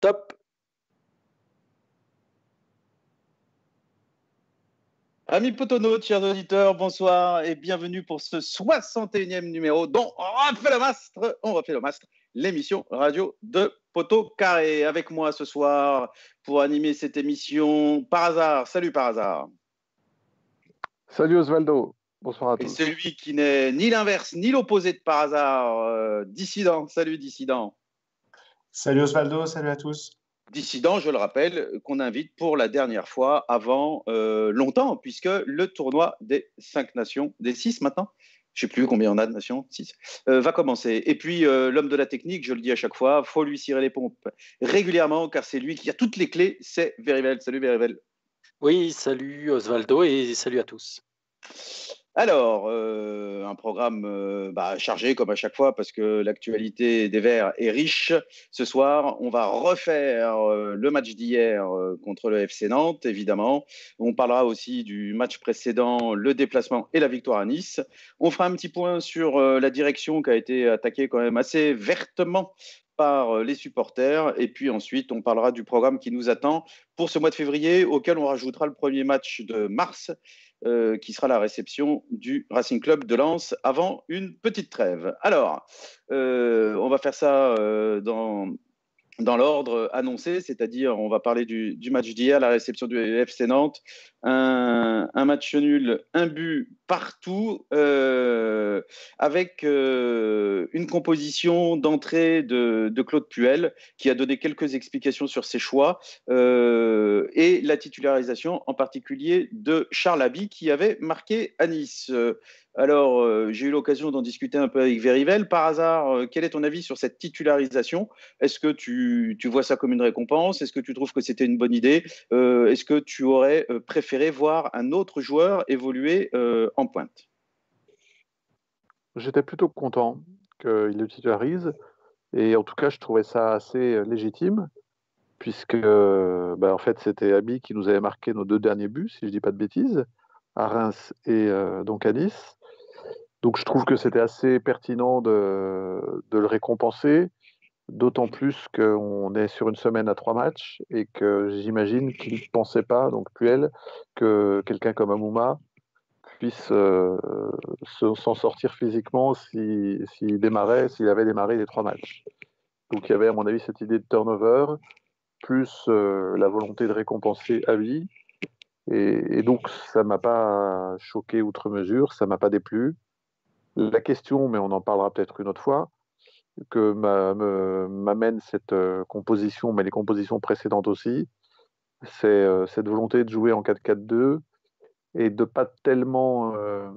Top. Amis potonautes, chers auditeurs, bonsoir et bienvenue pour ce 61e numéro dont on refait le mastre, on refait le mastre, l'émission radio de Poteau Carré. Avec moi ce soir pour animer cette émission, par hasard, salut par hasard. Salut Osvaldo, bonsoir à tous. Et celui qui n'est ni l'inverse ni l'opposé de par hasard, euh, dissident, salut dissident. Salut Osvaldo, salut à tous. Dissident, je le rappelle, qu'on invite pour la dernière fois avant euh, longtemps, puisque le tournoi des cinq nations, des six maintenant, je ne sais plus combien on a de nations, six, euh, va commencer. Et puis, euh, l'homme de la technique, je le dis à chaque fois, faut lui cirer les pompes régulièrement, car c'est lui qui a toutes les clés, c'est Verivel. Salut Verivel. Oui, salut Osvaldo et salut à tous. Alors, euh, un programme euh, bah, chargé comme à chaque fois parce que l'actualité des Verts est riche. Ce soir, on va refaire euh, le match d'hier contre le FC Nantes, évidemment. On parlera aussi du match précédent, le déplacement et la victoire à Nice. On fera un petit point sur la direction qui a été attaquée quand même assez vertement par les supporters. Et puis ensuite, on parlera du programme qui nous attend pour ce mois de février, auquel on rajoutera le premier match de mars euh, qui sera la réception du Racing Club de Lens avant une petite trêve. Alors, euh, on va faire ça euh, dans dans l'ordre annoncé, c'est-à-dire on va parler du, match d'hier, la réception du FC Nantes, un, match nul, un but partout, euh, avec euh, une composition d'entrée de, Claude Puel, qui a donné quelques explications sur ses choix, euh, et la titularisation en particulier de Charles Abbey, qui avait marqué à Nice. Alors, euh, j'ai eu l'occasion d'en discuter un peu avec Verivel. Par hasard, euh, quel est ton avis sur cette titularisation? Est-ce que tu, vois ça comme une récompense? Est-ce que tu trouves que c'était une bonne idée? Euh, Est-ce que tu aurais préféré voir un autre joueur évoluer en pointe? J'étais plutôt content qu'il le titularise. Et en tout cas, je trouvais ça assez légitime, puisque bah, en fait, c'était Abi qui nous avait marqué nos deux derniers buts, si je ne dis pas de bêtises, à Reims et donc à Nice. Donc je trouve que c'était assez pertinent de, le récompenser, d'autant plus qu'on est sur une semaine à trois matchs et que j'imagine qu'il ne pensait pas, donc Puel, que quelqu'un comme Amouma puisse euh, s'en sortir physiquement s'il démarrait, s'il avait démarré les trois matchs. Donc il y avait à mon avis cette idée de turnover, plus euh, la volonté de récompenser Avi. Et, et donc ça m'a pas choqué outre mesure, ça m'a pas déplu. La question, mais on en parlera peut-être une autre fois, que m'amène cette euh, composition, mais les compositions précédentes aussi, c'est euh, cette volonté de jouer en 4-4-2 et de pas tellement euh,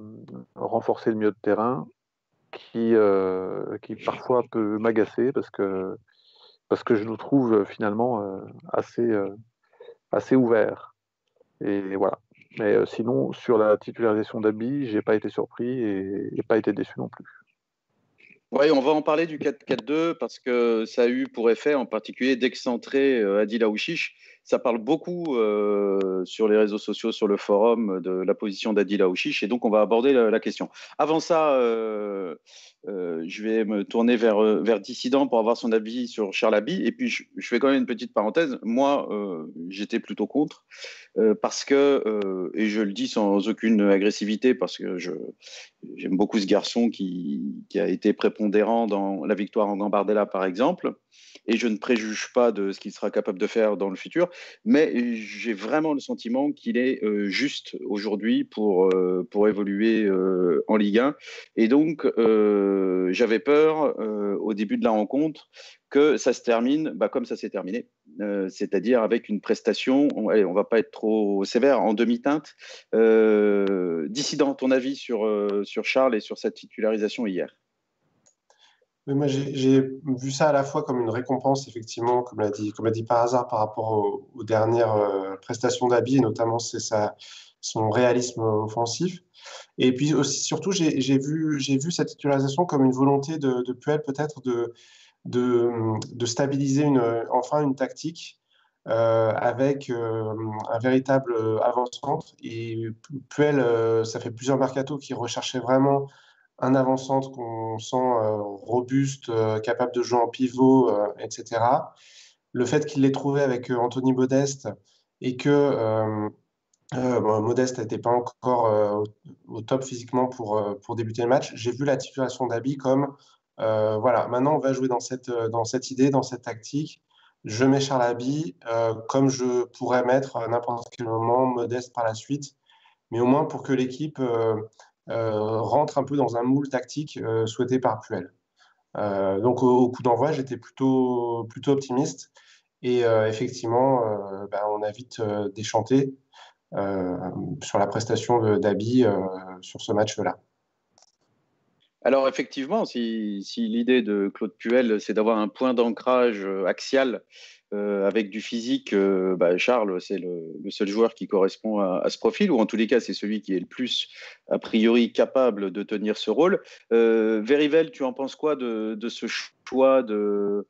renforcer le milieu de terrain qui, parfois peut m'agacer parce que, parce que je nous trouve finalement assez, assez ouverts. Et voilà. Mais euh, sinon, sur la titularisation d'Abi, j'ai pas été surpris et, pas été déçu non plus. Oui, on va en parler du 4-4-2 parce que ça a eu pour effet en particulier d'excentrer euh, Adil Aouchiche ça parle beaucoup euh, sur les réseaux sociaux, sur le forum de la position d'Adil Aouchiche, et donc on va aborder la, question. Avant ça, euh, euh, je vais me tourner vers, vers Dissident pour avoir son avis sur Charles Abbey, et puis je, fais quand même une petite parenthèse. Moi, j'étais plutôt contre, parce que, et je le dis sans aucune agressivité, parce que j'aime beaucoup ce garçon qui, qui a été prépondérant dans la victoire en Gambardella, par exemple et je ne préjuge pas de ce qu'il sera capable de faire dans le futur, mais j'ai vraiment le sentiment qu'il est euh, juste aujourd'hui pour, euh, pour évoluer euh, en Ligue 1. Et donc, j'avais peur au début de la rencontre que ça se termine bah, comme ça s'est terminé, c'est-à-dire avec une prestation, on ne va pas être trop sévère, en demi-teinte. Dissident, ton avis sur, sur Charles et sur sa titularisation hier? Moi, j'ai vu ça à la fois comme une récompense, effectivement, comme l'a dit, comme dit par hasard par rapport aux, dernières euh, prestations d'Abi, et notamment son réalisme offensif. Et puis aussi, surtout, j'ai vu, cette titularisation comme une volonté de, Puel peut-être de, stabiliser enfin une tactique euh, avec euh, un véritable avant-centre. Et Puel, ça fait plusieurs mercato qui recherchait vraiment un avant-centre qu'on sent euh, robuste, euh, capable de jouer en pivot, euh, etc. le fait qu'il l'ait trouvé avec Anthony Modeste et que Modeste n'était pas encore au, top physiquement pour, pour débuter le match, j'ai vu la titulation d'Abi comme voilà, maintenant on va jouer dans cette, dans cette idée, dans cette tactique je mets Charles euh, comme je pourrais mettre à n'importe quel moment Modeste par la suite, mais au moins pour que l'équipe rentre un peu dans un moule tactique souhaité par Puel. donc au, coup d'envoi, j'étais plutôt, plutôt optimiste. Et effectivement, ben, on a vite déchanté sur la prestation d'Abi sur ce match-là. Alors effectivement, si, l'idée de Claude Puel, c'est d'avoir un point d'ancrage euh, axial euh, avec du physique, euh, bah, Charles, c'est le, seul joueur qui correspond à, ce profil, ou en tous les cas, c'est celui qui est le plus, a priori, capable de tenir ce rôle. Verivel, tu en penses quoi de ce choix de,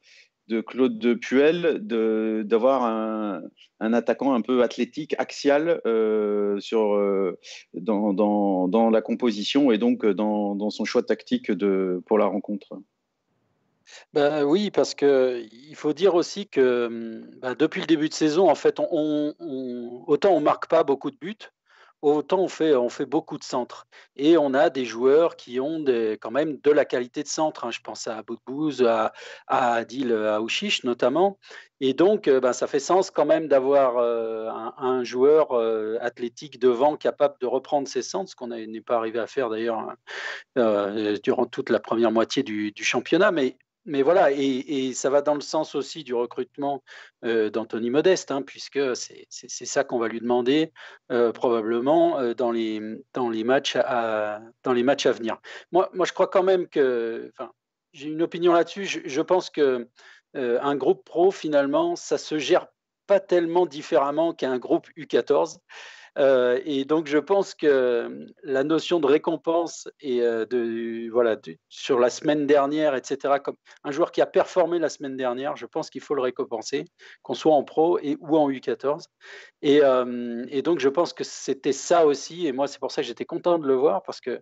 de Claude de Puel d'avoir un, attaquant un peu athlétique, axial euh, euh, dans, la composition et donc dans, son choix tactique pour la rencontre? Ben oui, parce que il faut dire aussi que ben depuis le début de saison, en fait, on, on, autant on marque pas beaucoup de buts, autant on fait, on fait beaucoup de centres. Et on a des joueurs qui ont quand même de la qualité de centre. Hein. Je pense à Boudbouz, à, à Adil Aouchiche notamment. Et donc, euh, ben, ça fait sens quand même d'avoir euh, un, joueur euh, athlétique devant capable de reprendre ses centres, ce qu'on n'est pas arrivé à faire d'ailleurs hein, durant toute la première moitié du, du championnat. Mais mais voilà, et, ça va dans le sens aussi du recrutement d'Anthony Modeste, hein, puisque c'est ça qu'on va lui demander probablement dans, les, dans, les matchs à, dans les matchs à venir. Moi, moi je crois quand même que, j'ai une opinion là-dessus. Je, je, pense que un groupe pro, finalement, ça se gère pas tellement différemment qu'un groupe U14. Euh, et donc, je pense que euh, la notion de récompense et euh, de, voilà, sur la semaine dernière, etc., comme un joueur qui a performé la semaine dernière, je pense qu'il faut le récompenser, qu'on soit en pro et, ou en U14. Et, donc, je pense que c'était ça aussi. Et moi, c'est pour ça que j'étais content de le voir parce que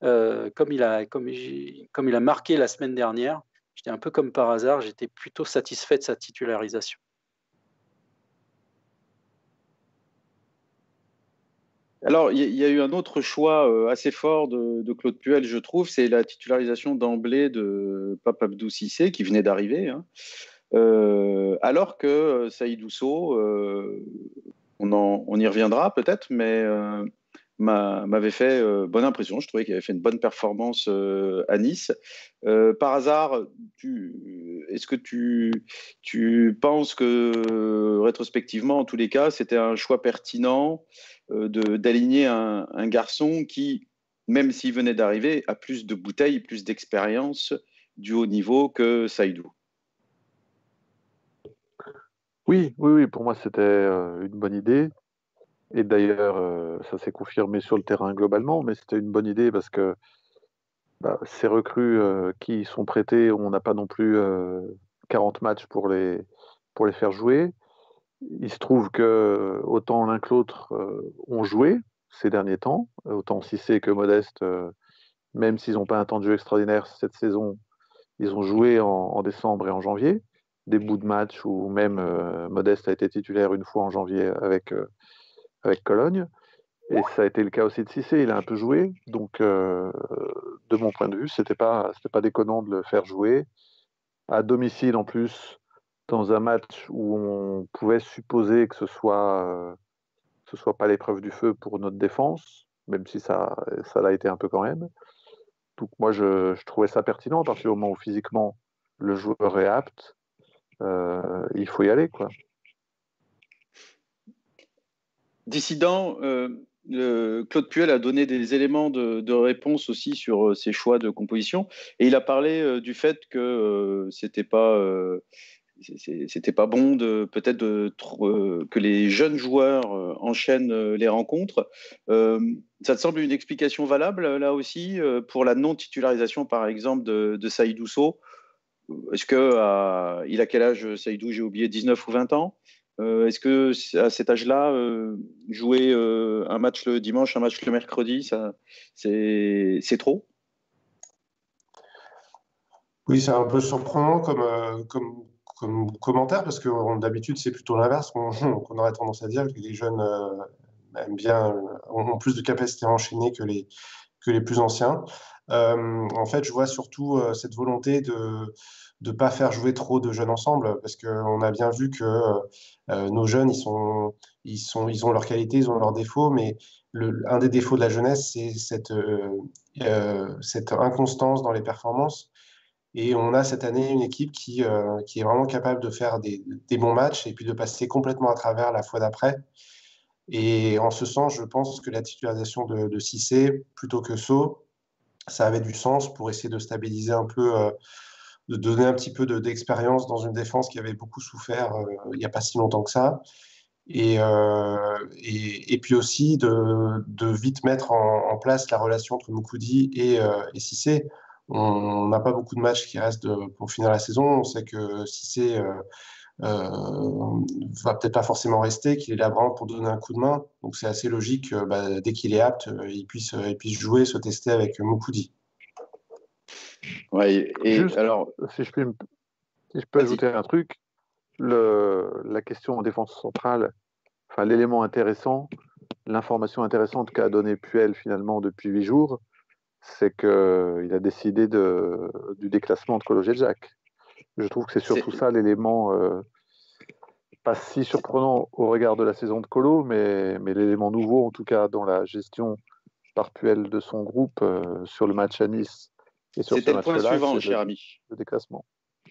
comme, il a, comme il a marqué la semaine dernière, j'étais un peu comme par hasard, j'étais plutôt satisfait de sa titularisation. Alors, il y, a eu un autre choix euh, assez fort de, Claude Puel, je trouve, c'est la titularisation d'emblée de Pape Abdou Cissé, qui venait d'arriver. Hein. Euh, alors que euh, Saïd Ousso, on, y reviendra peut-être, mais m'avait fait bonne impression. Je trouvais qu'il avait fait une bonne performance à Nice. par hasard, est-ce que tu, tu penses que rétrospectivement, en tous les cas, c'était un choix pertinent euh, d'aligner un, garçon qui, même s'il venait d'arriver, a plus de bouteilles, plus d'expérience du haut niveau que Saïdou? Oui, oui, oui, pour moi c'était euh, une bonne idée. Et d'ailleurs, euh, ça s'est confirmé sur le terrain globalement, mais c'était une bonne idée parce que bah, ces recrues qui sont prêtées, on n'a pas non plus 40 matchs pour les, pour les faire jouer. Il se trouve que autant l'un que l'autre euh, ont joué ces derniers temps, autant Cissé que Modeste, euh, même s'ils n'ont pas un temps de jeu extraordinaire cette saison, ils ont joué en, décembre et en janvier, des bouts de match où même euh, Modeste a été titulaire une fois en janvier avec, avec Cologne. Et ça a été le cas aussi de Cissé, il a un peu joué. Donc, de mon point de vue, c'était pas, pas déconnant de le faire jouer. À domicile en plus, dans un match où on pouvait supposer que ce soit euh, soit pas l'épreuve du feu pour notre défense, même si ça ça l'a été un peu quand même. Donc moi je, je, trouvais ça pertinent à partir du moment où physiquement le joueur est apte, euh, il faut y aller quoi. Dissident, euh, Claude Puel a donné des éléments de, réponse aussi sur ses choix de composition et il a parlé du fait que c'était pas pas bon de peut-être euh, que les jeunes joueurs euh, enchaînent euh, les rencontres. ça te semble une explication valable là aussi pour la non titularisation par exemple de, de Saïdou Est-ce que il a quel âge Saïdou? J'ai oublié 19 ou 20 ans? Est-ce que à cet âge-là, jouer un match le dimanche, un match le mercredi, c'est trop? Oui, c'est un peu surprenant comme, comme comme commentaire, parce que d'habitude, c'est plutôt l'inverse qu'on aurait tendance à dire, que les jeunes aiment bien, ont plus de capacité à enchaîner que les, que les plus anciens. en fait, je vois surtout cette volonté de ne pas faire jouer trop de jeunes ensemble, parce qu'on a bien vu que nos jeunes, ils, sont, ils, sont, ils ont leurs qualités, ils ont leurs défauts, mais le, un des défauts de la jeunesse, c'est cette, cette inconstance dans les performances. Et on a cette année une équipe qui, qui est vraiment capable de faire des, des, bons matchs et puis de passer complètement à travers la fois d'après. Et en ce sens, je pense que la titularisation de, de Cissé plutôt que So, ça avait du sens pour essayer de stabiliser un peu, euh, de donner un petit peu d'expérience dans une défense qui avait beaucoup souffert euh, il n'y a pas si longtemps que ça. Et, euh, et, puis aussi de, vite mettre en, place la relation entre Moukoudi et, Cissé. On n'a pas beaucoup de matchs qui restent pour finir la saison. On sait que Cissé euh, va peut-être pas forcément rester, qu'il est là vraiment pour donner un coup de main. Donc c'est assez logique que bah, dès qu'il est apte, euh, il puisse, euh, il puisse jouer, se tester avec Moukoudi. Ouais, et alors, si je peux, si je peux ajouter un truc, le, la question en défense centrale, enfin l'élément intéressant, l'information intéressante qu'a donné Puel finalement depuis huit jours, c'est qu'il a décidé de, du déclassement de Colo Jacques. Je trouve que c'est surtout ça l'élément euh, pas si surprenant au regard de la saison de Colo, mais, mais l'élément nouveau en tout cas dans la gestion par Puel de son groupe euh, sur le match à Nice C'était le point suivant, cher ami. Le déclassement.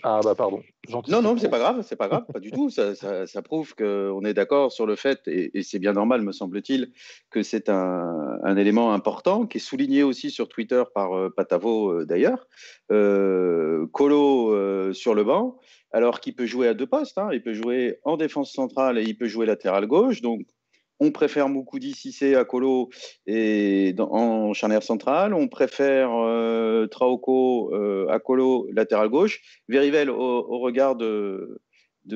Ah bah pardon. Non, non, c'est pas grave, c'est pas grave, pas du tout. Ça, ça, ça prouve qu'on est d'accord sur le fait, et, et c'est bien normal, me semble-t-il, que c'est un, un, élément important qui est souligné aussi sur Twitter par euh, Patavo euh, d'ailleurs. Euh, Colo sur le banc, alors qu'il peut jouer à deux postes. Hein. Il peut jouer en défense centrale et il peut jouer latéral gauche. Donc on préfère Moukoudi Sissé à Colo et dans, en charnière centrale. On préfère euh, Traoko euh, à Colo latéral gauche. Verivel, au, regard de,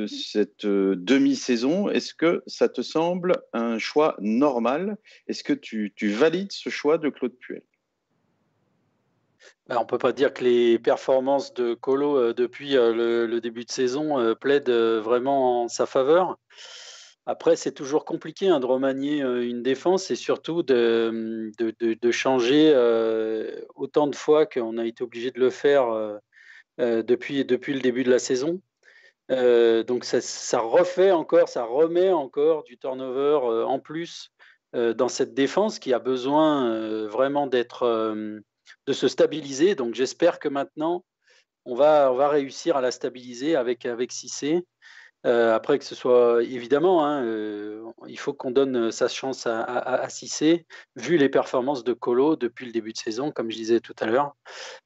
cette euh, demi-saison, est-ce que ça te semble un choix normal? Est-ce que tu, valides ce choix de Claude Puel? Ben, on ne peut pas dire que les performances de Colo euh, depuis euh, le, début de saison plaident vraiment en sa faveur. Après, c'est toujours compliqué hein, de remanier euh, une défense et surtout de, de, de, de changer euh, autant de fois qu'on a été obligé de le faire euh, depuis, depuis le début de la saison. Donc ça, refait encore, ça remet encore du turnover en plus dans cette défense qui a besoin vraiment d'être, de se stabiliser. Donc j'espère que maintenant on va, on va réussir à la stabiliser avec, avec Cissé. Euh, après que ce soit évidemment, hein, euh, il faut qu'on donne sa chance à, à, Cissé, vu les performances de Colo depuis le début de saison, comme je disais tout à l'heure.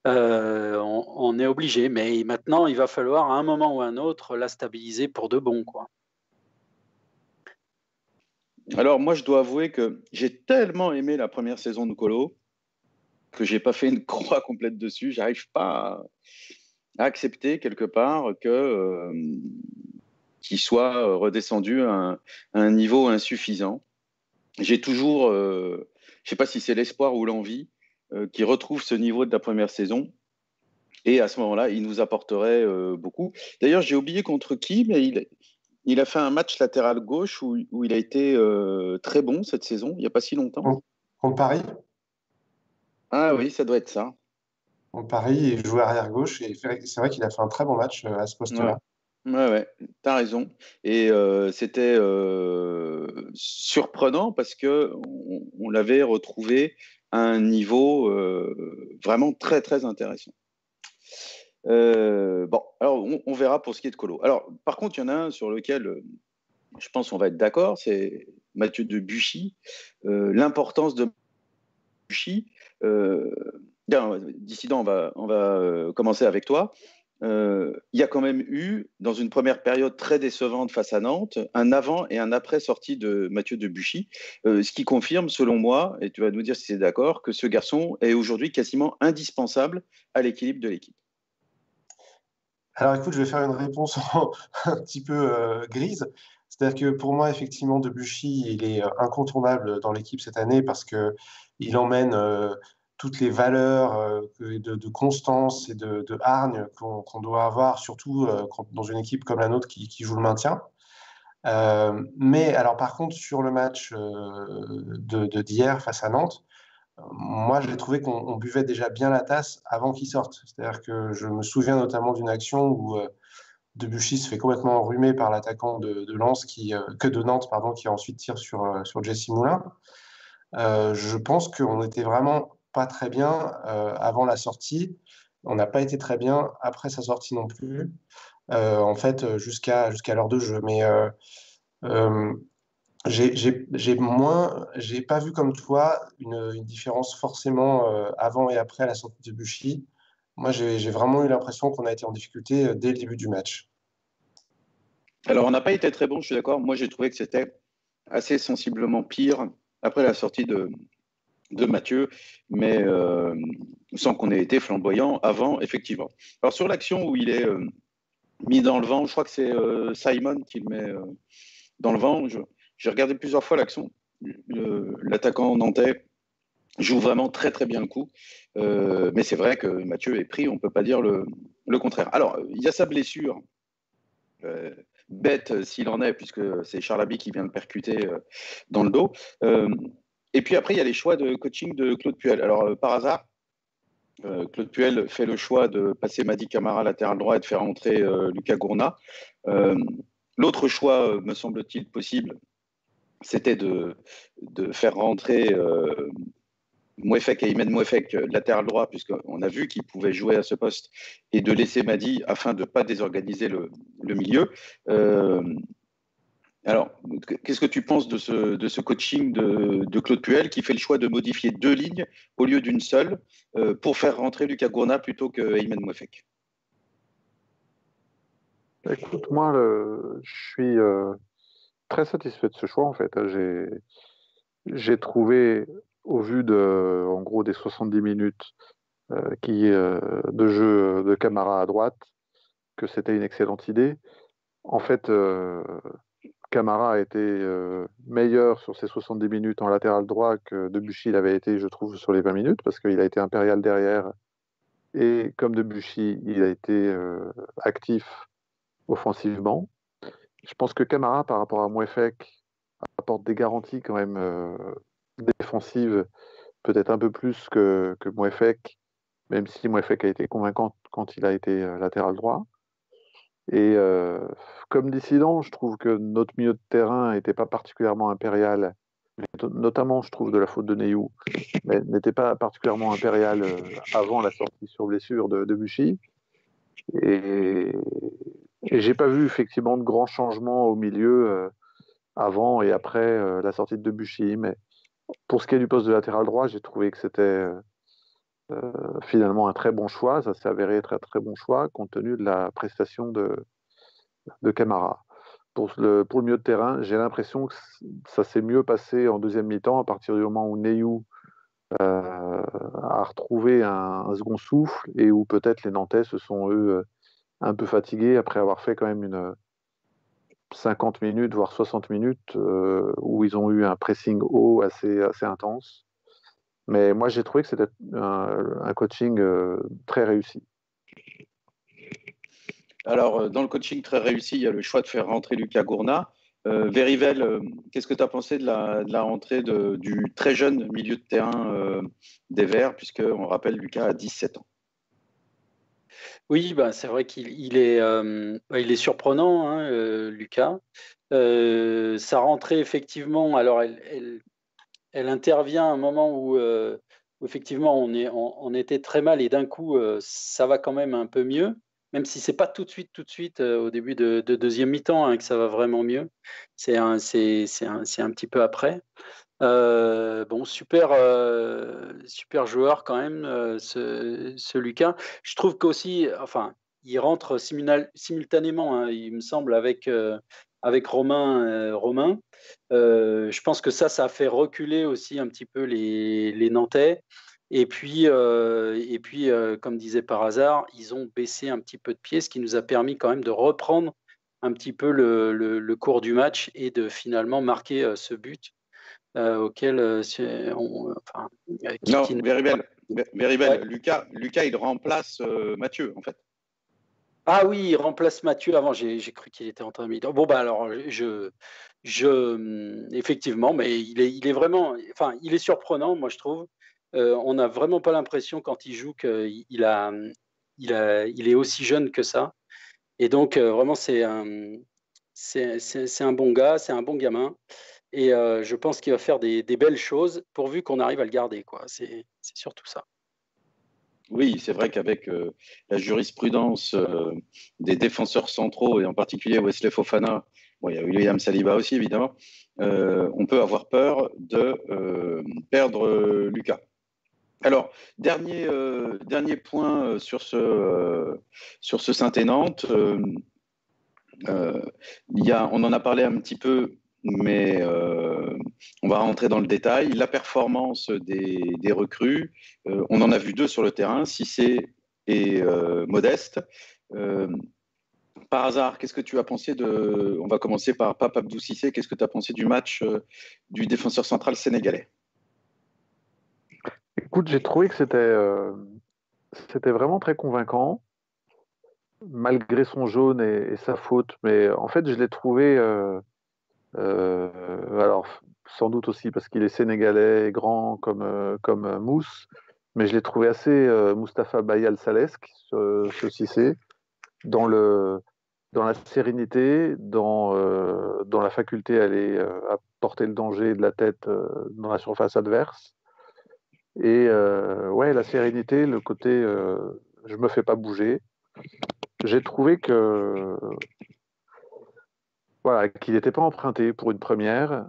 Euh, on, est obligé, mais maintenant il va falloir à un moment ou à un autre la stabiliser pour de bon. Quoi. Alors moi je dois avouer que j'ai tellement aimé la première saison de Colo que j'ai pas fait une croix complète dessus. J'arrive pas à, accepter quelque part que euh, qui soit euh, redescendu à un, à un niveau insuffisant. J'ai toujours, euh, je ne sais pas si c'est l'espoir ou l'envie, euh, qui retrouve ce niveau de la première saison. Et à ce moment-là, il nous apporterait euh, beaucoup. D'ailleurs, j'ai oublié contre qui, mais il, il, a fait un match latéral gauche où, où il a été très bon cette saison, il n'y a pas si longtemps. En Paris? Ah oui, ça doit être ça. En Paris, il jouait arrière gauche et c'est vrai qu'il a fait un très bon match à ce poste-là. Ouais. Ouais, ouais, tu as raison. Et euh, c'était euh, surprenant parce que on, l'avait retrouvé à un niveau euh, vraiment très, très intéressant. Bon, alors on, verra pour ce qui est de Colo. Alors, par contre, il y en a un sur lequel je pense qu'on va être d'accord, c'est Mathieu de Buchy. Euh, l'importance de Buchy. Dissident, on va, on va commencer avec toi euh, il y a quand même eu, dans une première période très décevante face à Nantes, un avant et un après sortie de Mathieu Debuchy, euh, ce qui confirme, selon moi, et tu vas nous dire si c'est d'accord, que ce garçon est aujourd'hui quasiment indispensable à l'équilibre de l'équipe. Alors écoute, je vais faire une réponse un petit peu euh, grise. C'est-à-dire que pour moi, effectivement, Debuchy, il est incontournable dans l'équipe cette année parce qu'il emmène toutes les valeurs de, constance et de, hargne qu'on doit avoir, surtout dans une équipe comme la nôtre qui, joue le maintien. mais alors par contre, sur le match de d'hier face à Nantes, moi, j'ai trouvé qu'on buvait déjà bien la tasse avant qu'il sorte. C'est-à-dire que je me souviens notamment d'une action où euh, Debuchy se fait complètement enrhumer par l'attaquant de, Lens, qui, euh, que de Nantes, pardon, qui ensuite tire sur, euh, sur Jesse Moulin. je pense qu'on n'était vraiment pas très bien avant la sortie. On n'a pas été très bien après sa sortie non plus. en fait, jusqu'à jusqu'à l'heure de jeu. Mais j'ai moins, j'ai pas vu comme toi une, différence forcément euh, avant et après la sortie de Buchy. Moi, j'ai vraiment eu l'impression qu'on a été en difficulté euh, dès le début du match. Alors, on n'a pas été très bon, je suis d'accord. Moi, j'ai trouvé que c'était assez sensiblement pire après la sortie de, de Mathieu, mais euh, sans qu'on ait été flamboyant avant, effectivement. Alors, sur l'action où il est mis dans le vent, je crois que c'est Simon qui le met dans le vent. J'ai regardé plusieurs fois l'action. L'attaquant nantais joue vraiment très très bien le coup. Euh, mais c'est vrai que Mathieu est pris, on ne peut pas dire le, contraire. Alors, il y a sa blessure, euh, bête s'il en est, puisque c'est Charlaby qui vient de percuter euh, dans le dos. Et puis après, il y a les choix de coaching de Claude Puel. Alors, par hasard, Claude Puel fait le choix de passer Madi Camara latéral droit et de faire entrer Lucas Gourna. L'autre choix, me semble-t-il possible, c'était de, faire rentrer euh, Mouefek et Imed Mouefek euh, latéral droit, puisqu'on a vu qu'il pouvait jouer à ce poste, et de laisser Madi afin de ne pas désorganiser le milieu. Euh, alors, qu'est-ce que tu penses de ce, coaching de, de, Claude Puel qui fait le choix de modifier deux lignes au lieu d'une seule euh, pour faire rentrer Lucas Gourna plutôt que Ayman Mouefek Écoute, moi, je suis très satisfait de ce choix en fait. J'ai trouvé, au vu de, en gros, des 70 minutes euh, euh, de jeu de Camara à droite, que c'était une excellente idée. En fait, euh, Camara a été meilleur sur ces 70 minutes en latéral droit que Debuchy l'avait été, je trouve, sur les 20 minutes, parce qu'il a été impérial derrière. Et comme Debuchy, il a été actif offensivement. Je pense que Camara, par rapport à Mouefek, apporte des garanties quand même euh, défensives, peut-être un peu plus que, que Mouefek, même si Mouefek a été convaincant quand il a été euh, latéral droit. Et comme dissident, je trouve que notre milieu de terrain n'était pas particulièrement impérial, notamment, je trouve, de la faute de Neyou, mais n'était pas particulièrement impérial avant la sortie sur blessure de, de. Et et j'ai pas vu effectivement de grands changements au milieu avant et après la sortie de Debuchy. Mais pour ce qui est du poste de latéral droit, j'ai trouvé que c'était finalement un très bon choix. Ça s'est avéré être un très bon choix compte tenu de la prestation de, Camara. Pour le, pour le milieu de terrain, j'ai l'impression que ça s'est mieux passé en deuxième mi-temps à partir du moment où Neyou a retrouvé un, second souffle et où peut-être les Nantais se sont eux un peu fatigué après avoir fait quand même une 50 minutes, voire 60 minutes, euh, où ils ont eu un pressing haut assez, assez intense. Mais moi, j'ai trouvé que c'était un, coaching euh, très réussi. Alors, euh, dans le coaching très réussi, il y a le choix de faire rentrer Lucas Gourna. Euh, qu'est-ce que tu as pensé de la, de la rentrée de, du très jeune milieu de terrain des Verts, puisqu'on rappelle, Lucas a 17 ans? Oui, bah, c'est vrai qu'il est, euh, il est surprenant, hein, euh, Lucas. Euh, sa rentrée, effectivement, alors elle, elle, intervient à un moment où, effectivement on, était très mal et d'un coup ça va quand même un peu mieux, même si c'est pas tout de suite, tout de suite au début de, deuxième mi-temps hein, que ça va vraiment mieux. C'est un, petit peu après. Euh, bon, super, euh, super joueur quand même, euh, ce, Lucas. Je trouve qu'aussi, enfin, il rentre simultanément, hein, il me semble, avec, avec Romain. Romain. je pense que ça, ça a fait reculer aussi un petit peu les, les Nantais. Et puis, et puis comme disait par hasard, ils ont baissé un petit peu de pied, ce qui nous a permis quand même de reprendre un petit peu le, le, le cours du match et de finalement marquer ce but auquel on, enfin, non, Very belle. Lucas, Lucas, il remplace Mathieu, en fait. Ah oui, il remplace Mathieu avant. J'ai cru qu'il était en train de Bon, bah alors, je, je, effectivement, mais il est, vraiment, enfin, il est surprenant, moi, je trouve. on n'a vraiment pas l'impression quand il joue qu'il a, il a, il est aussi jeune que ça. Et donc, vraiment, c'est un, bon gars, c'est un bon gamin. Et je pense qu'il va faire des, belles choses pourvu qu'on arrive à le garder. C'est surtout ça. Oui, c'est vrai qu'avec euh, la jurisprudence euh, des défenseurs centraux, et en particulier Wesley Fofana, il y a William Saliba aussi évidemment, euh, on peut avoir peur de perdre Lucas. Alors, dernier, dernier point sur ce, sur ce Saint-Nantes. on en a parlé un petit peu mais euh, on va rentrer dans le détail. La performance des, recrues, euh, on en a vu deux sur le terrain, Cissé et euh, Modeste. par hasard, qu'est-ce que tu as pensé de. On va commencer par Pape Abdou Cissé. Qu'est-ce que tu as pensé du match du défenseur central sénégalais? Écoute, j'ai trouvé que c'était vraiment très convaincant, malgré son jaune et, sa faute. Mais en fait, je l'ai trouvé alors, sans doute aussi parce qu'il est sénégalais grand comme, euh, comme euh, Mousse, mais je l'ai trouvé assez Mustapha Bayal Salesque, ce, ce Cissé, dans, le, dans la sérénité, dans, dans la faculté à aller porter le danger de la tête dans la surface adverse. Et ouais, la sérénité, le côté je me fais pas bouger. J'ai trouvé que voilà, qu'il n'était pas emprunté pour une première.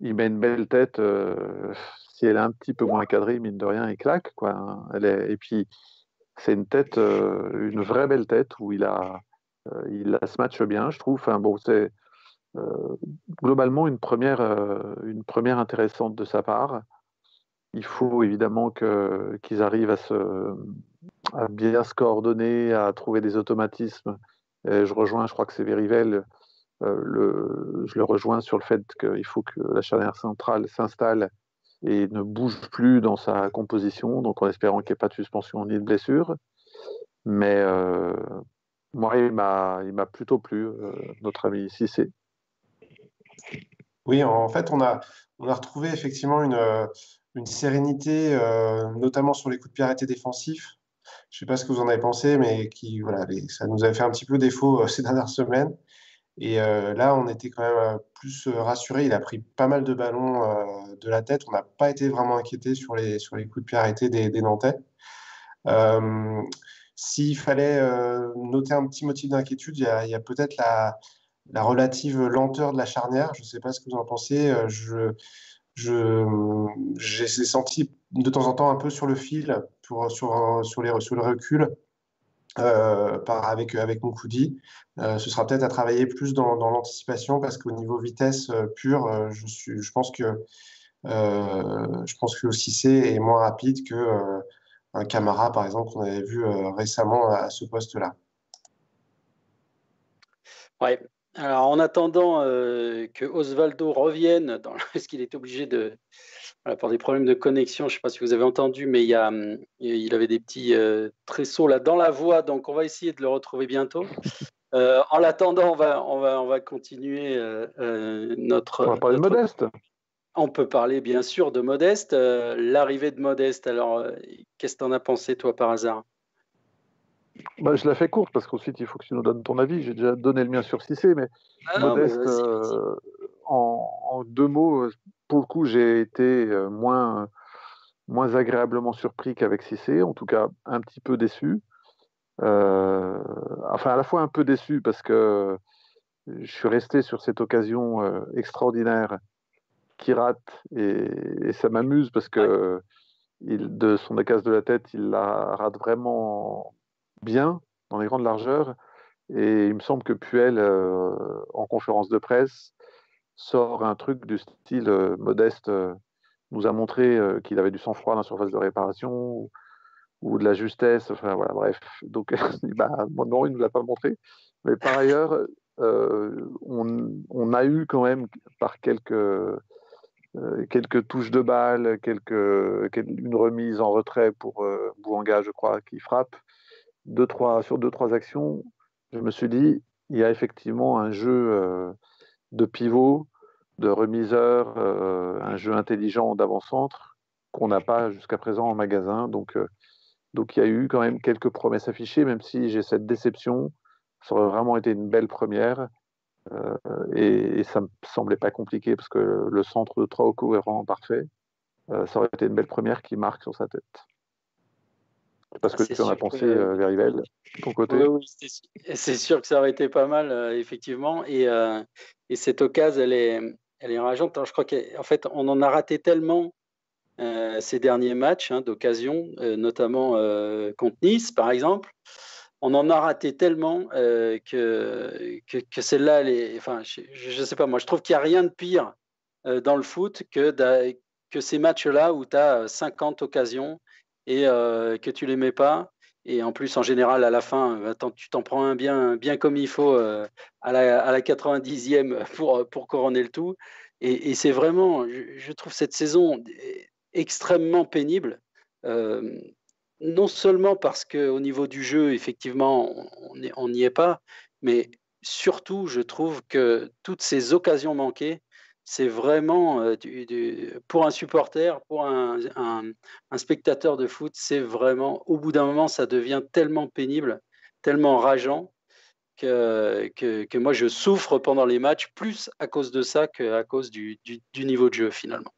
Il met une belle tête. Euh, si elle est un petit peu moins cadrée, mine de rien, il claque. Quoi. Hein. Elle est, et puis, c'est une tête, euh, une vraie belle tête où il a, euh, il a ce bien, je trouve. Enfin, bon, c'est globalement une première, une première intéressante de sa part. Il faut évidemment qu'ils arrivent à, se, à bien se coordonner, à trouver des automatismes. Je rejoins, je crois que c'est Verivel euh, le, je le rejoins sur le fait qu'il faut que la charnière centrale s'installe et ne bouge plus dans sa composition, donc en espérant qu'il n'y ait pas de suspension ni de blessure. Mais euh, moi, il m'a, plutôt plu, euh, notre ami Cissé. Oui, en fait, on a, retrouvé effectivement une, sérénité, notamment sur les coups de pied arrêtés défensifs. Je ne sais pas ce que vous en avez pensé, mais ça nous a fait un petit peu défaut ces dernières semaines. Et euh, là, on était quand même euh, plus euh, rassuré. Il a pris pas mal de ballons de la tête. On n'a pas été vraiment inquiété sur les, sur les coups de pied arrêtés des, Nantais. S'il fallait noter un petit motif d'inquiétude, il y a, peut-être la, la, relative lenteur de la charnière. Je ne sais pas ce que vous en pensez. Je, je, j'ai senti de temps en temps un peu sur le fil, pour, sur, sur, les, sur le recul. Euh, par, avec, avec Moukoudi. Euh, ce sera peut-être à travailler plus dans, l'anticipation parce qu'au niveau vitesse euh, pure, je, suis, je pense que je pense que Cissé est moins rapide que un Camara, par exemple, qu'on avait vu récemment à, ce poste-là. Ouais. Alors, en attendant que Osvaldo revienne, dans... est-ce qu'il est obligé de, pour des problèmes de connexion, je ne sais pas si vous avez entendu, mais il, y a, hum, il avait des petits euh, tresseaux là dans la voix, donc on va essayer de le retrouver bientôt. Euh, en l'attendant, on va, on, va, on va continuer euh, notre. On va parler de Modeste. On peut parler bien sûr de Modeste. L'arrivée de Modeste, alors qu'est-ce que tu en as pensé toi par hasard? Bah, je la fais courte parce qu'ensuite il faut que tu nous donnes ton avis. J'ai déjà donné le mien sur Cissé, mais ah Modeste, en, en, deux mots, pour le coup, j'ai été euh, moins, moins agréablement surpris qu'avec Cissé, en tout cas un petit peu déçu. Euh, enfin, à la fois un peu déçu parce que je suis resté sur cette occasion euh, extraordinaire qui rate et, ça m'amuse parce que il, de son casse de la tête, il la rate vraiment bien dans les grandes largeurs. Et il me semble que Puel, en conférence de presse, sort un truc du style euh, modeste, euh, nous a montré euh, qu'il avait du sang-froid dans la surface de réparation ou, de la justesse. Enfin voilà, bref. Donc, bah, non, il nous l'a pas montré. Mais par ailleurs, on, a eu quand même par quelques quelques touches de balle, quelques, une remise en retrait pour Bouanga, je crois, qui frappe. Deux, trois, sur deux, trois actions, je me suis dit, il y a effectivement un jeu de pivot, de remiseur, un jeu intelligent d'avant-centre qu'on n'a pas jusqu'à présent en magasin. Donc, donc il y a eu quand même quelques promesses affichées, même si j'ai cette déception. Ça aurait vraiment été une belle première. Euh, et, ça me semblait pas compliqué parce que le centre de Traoko est vraiment parfait. Euh, ça aurait été une belle première qui marque sur sa tête. Parce que tu en as pensé, euh, de ton côté Oui, c'est sûr que ça aurait été pas mal, effectivement. Et, et, cette occasion, elle est, elle est rageante. je crois qu'en fait, on en a raté tellement ces derniers matchs hein, d'occasion, notamment contre Nice, par exemple on en a raté tellement euh, que, que, celle-là, enfin, je ne sais pas, moi, je trouve qu'il n'y a rien de pire euh, dans le foot que, que ces matchs-là où tu as 50 occasions et euh, que tu mets pas. Et en plus, en général, à la fin, tu t'en prends un bien, bien comme il faut à, la, à, la, 90e pour, pour couronner le tout. Et, c'est vraiment, je, trouve cette saison extrêmement pénible non seulement parce qu'au niveau du jeu, effectivement, on n'y est pas, mais surtout, je trouve que toutes ces occasions manquées, c'est vraiment, euh, pour un supporter, pour un, spectateur de foot, c'est vraiment, au bout d'un moment, ça devient tellement pénible, tellement rageant, que, moi, je souffre pendant les matchs, plus à cause de ça qu'à cause du, niveau de jeu, finalement.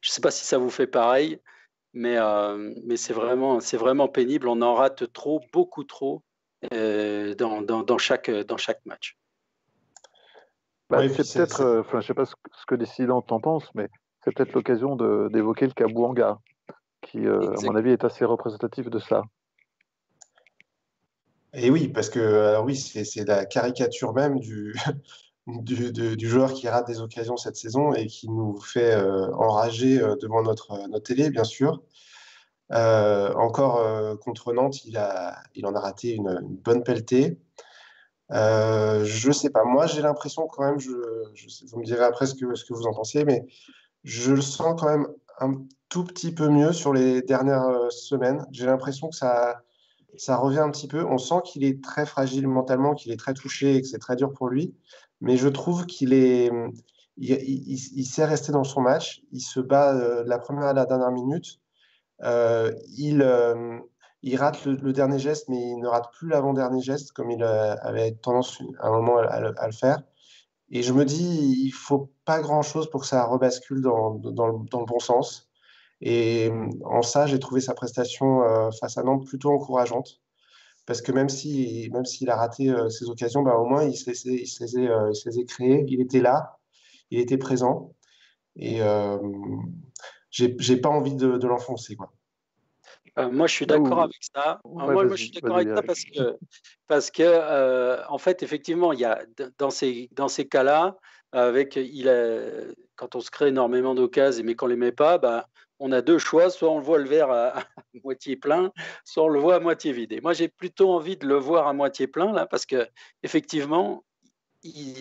Je ne sais pas si ça vous fait pareil mais, euh, c'est vraiment, pénible. On en rate trop, beaucoup trop euh, dans chaque match. Bah, c'est peut-être, euh, enfin, je sais pas ce, que les en pensent, mais c'est peut-être l'occasion d'évoquer le cas Bouanga, qui, à mon avis, est assez représentatif de ça. Et oui, parce que oui, c'est la caricature même du, du, joueur qui rate des occasions cette saison et qui nous fait euh, enrager euh, devant notre, notre télé, bien sûr. Euh, encore contre Nantes, il, a, il en a raté une, bonne pelletée. Je sais pas, moi j'ai l'impression quand même, vous me direz après ce que, vous en pensez, mais je le sens quand même un tout petit peu mieux sur les dernières semaines. J'ai l'impression que ça, revient un petit peu. On sent qu'il est très fragile mentalement, qu'il est très touché et que c'est très dur pour lui mais je trouve qu'il est, il, sait rester dans son match. Il se bat euh, de la première à la dernière minute. Euh, il, euh, il rate le, dernier geste, mais il ne rate plus l'avant-dernier geste comme il avait tendance à un moment à, le faire. Et je me dis, il faut pas grand-chose pour que ça rebascule dans, le, bon sens. Et en ça, j'ai trouvé sa prestation face à Nantes plutôt encourageante parce que même s'il même a raté euh, ses occasions, bah, au moins il se, les, il, euh, se. Il était là, il était présent. Et euh, j'ai pas envie de, de l'enfoncer. Quoi. Euh, moi, je suis d'accord avec ça. moi, je suis d'accord avec ça parce que, parce que en fait, effectivement, il y a dans ces, dans ces cas-là, avec il quand on se crée énormément d'occasions, mais qu'on les met pas, bah, on a deux choix, soit on le voit le verre à, moitié plein, soit on le voit à moitié vide. moi, j'ai plutôt envie de le voir à moitié plein, là, parce que effectivement,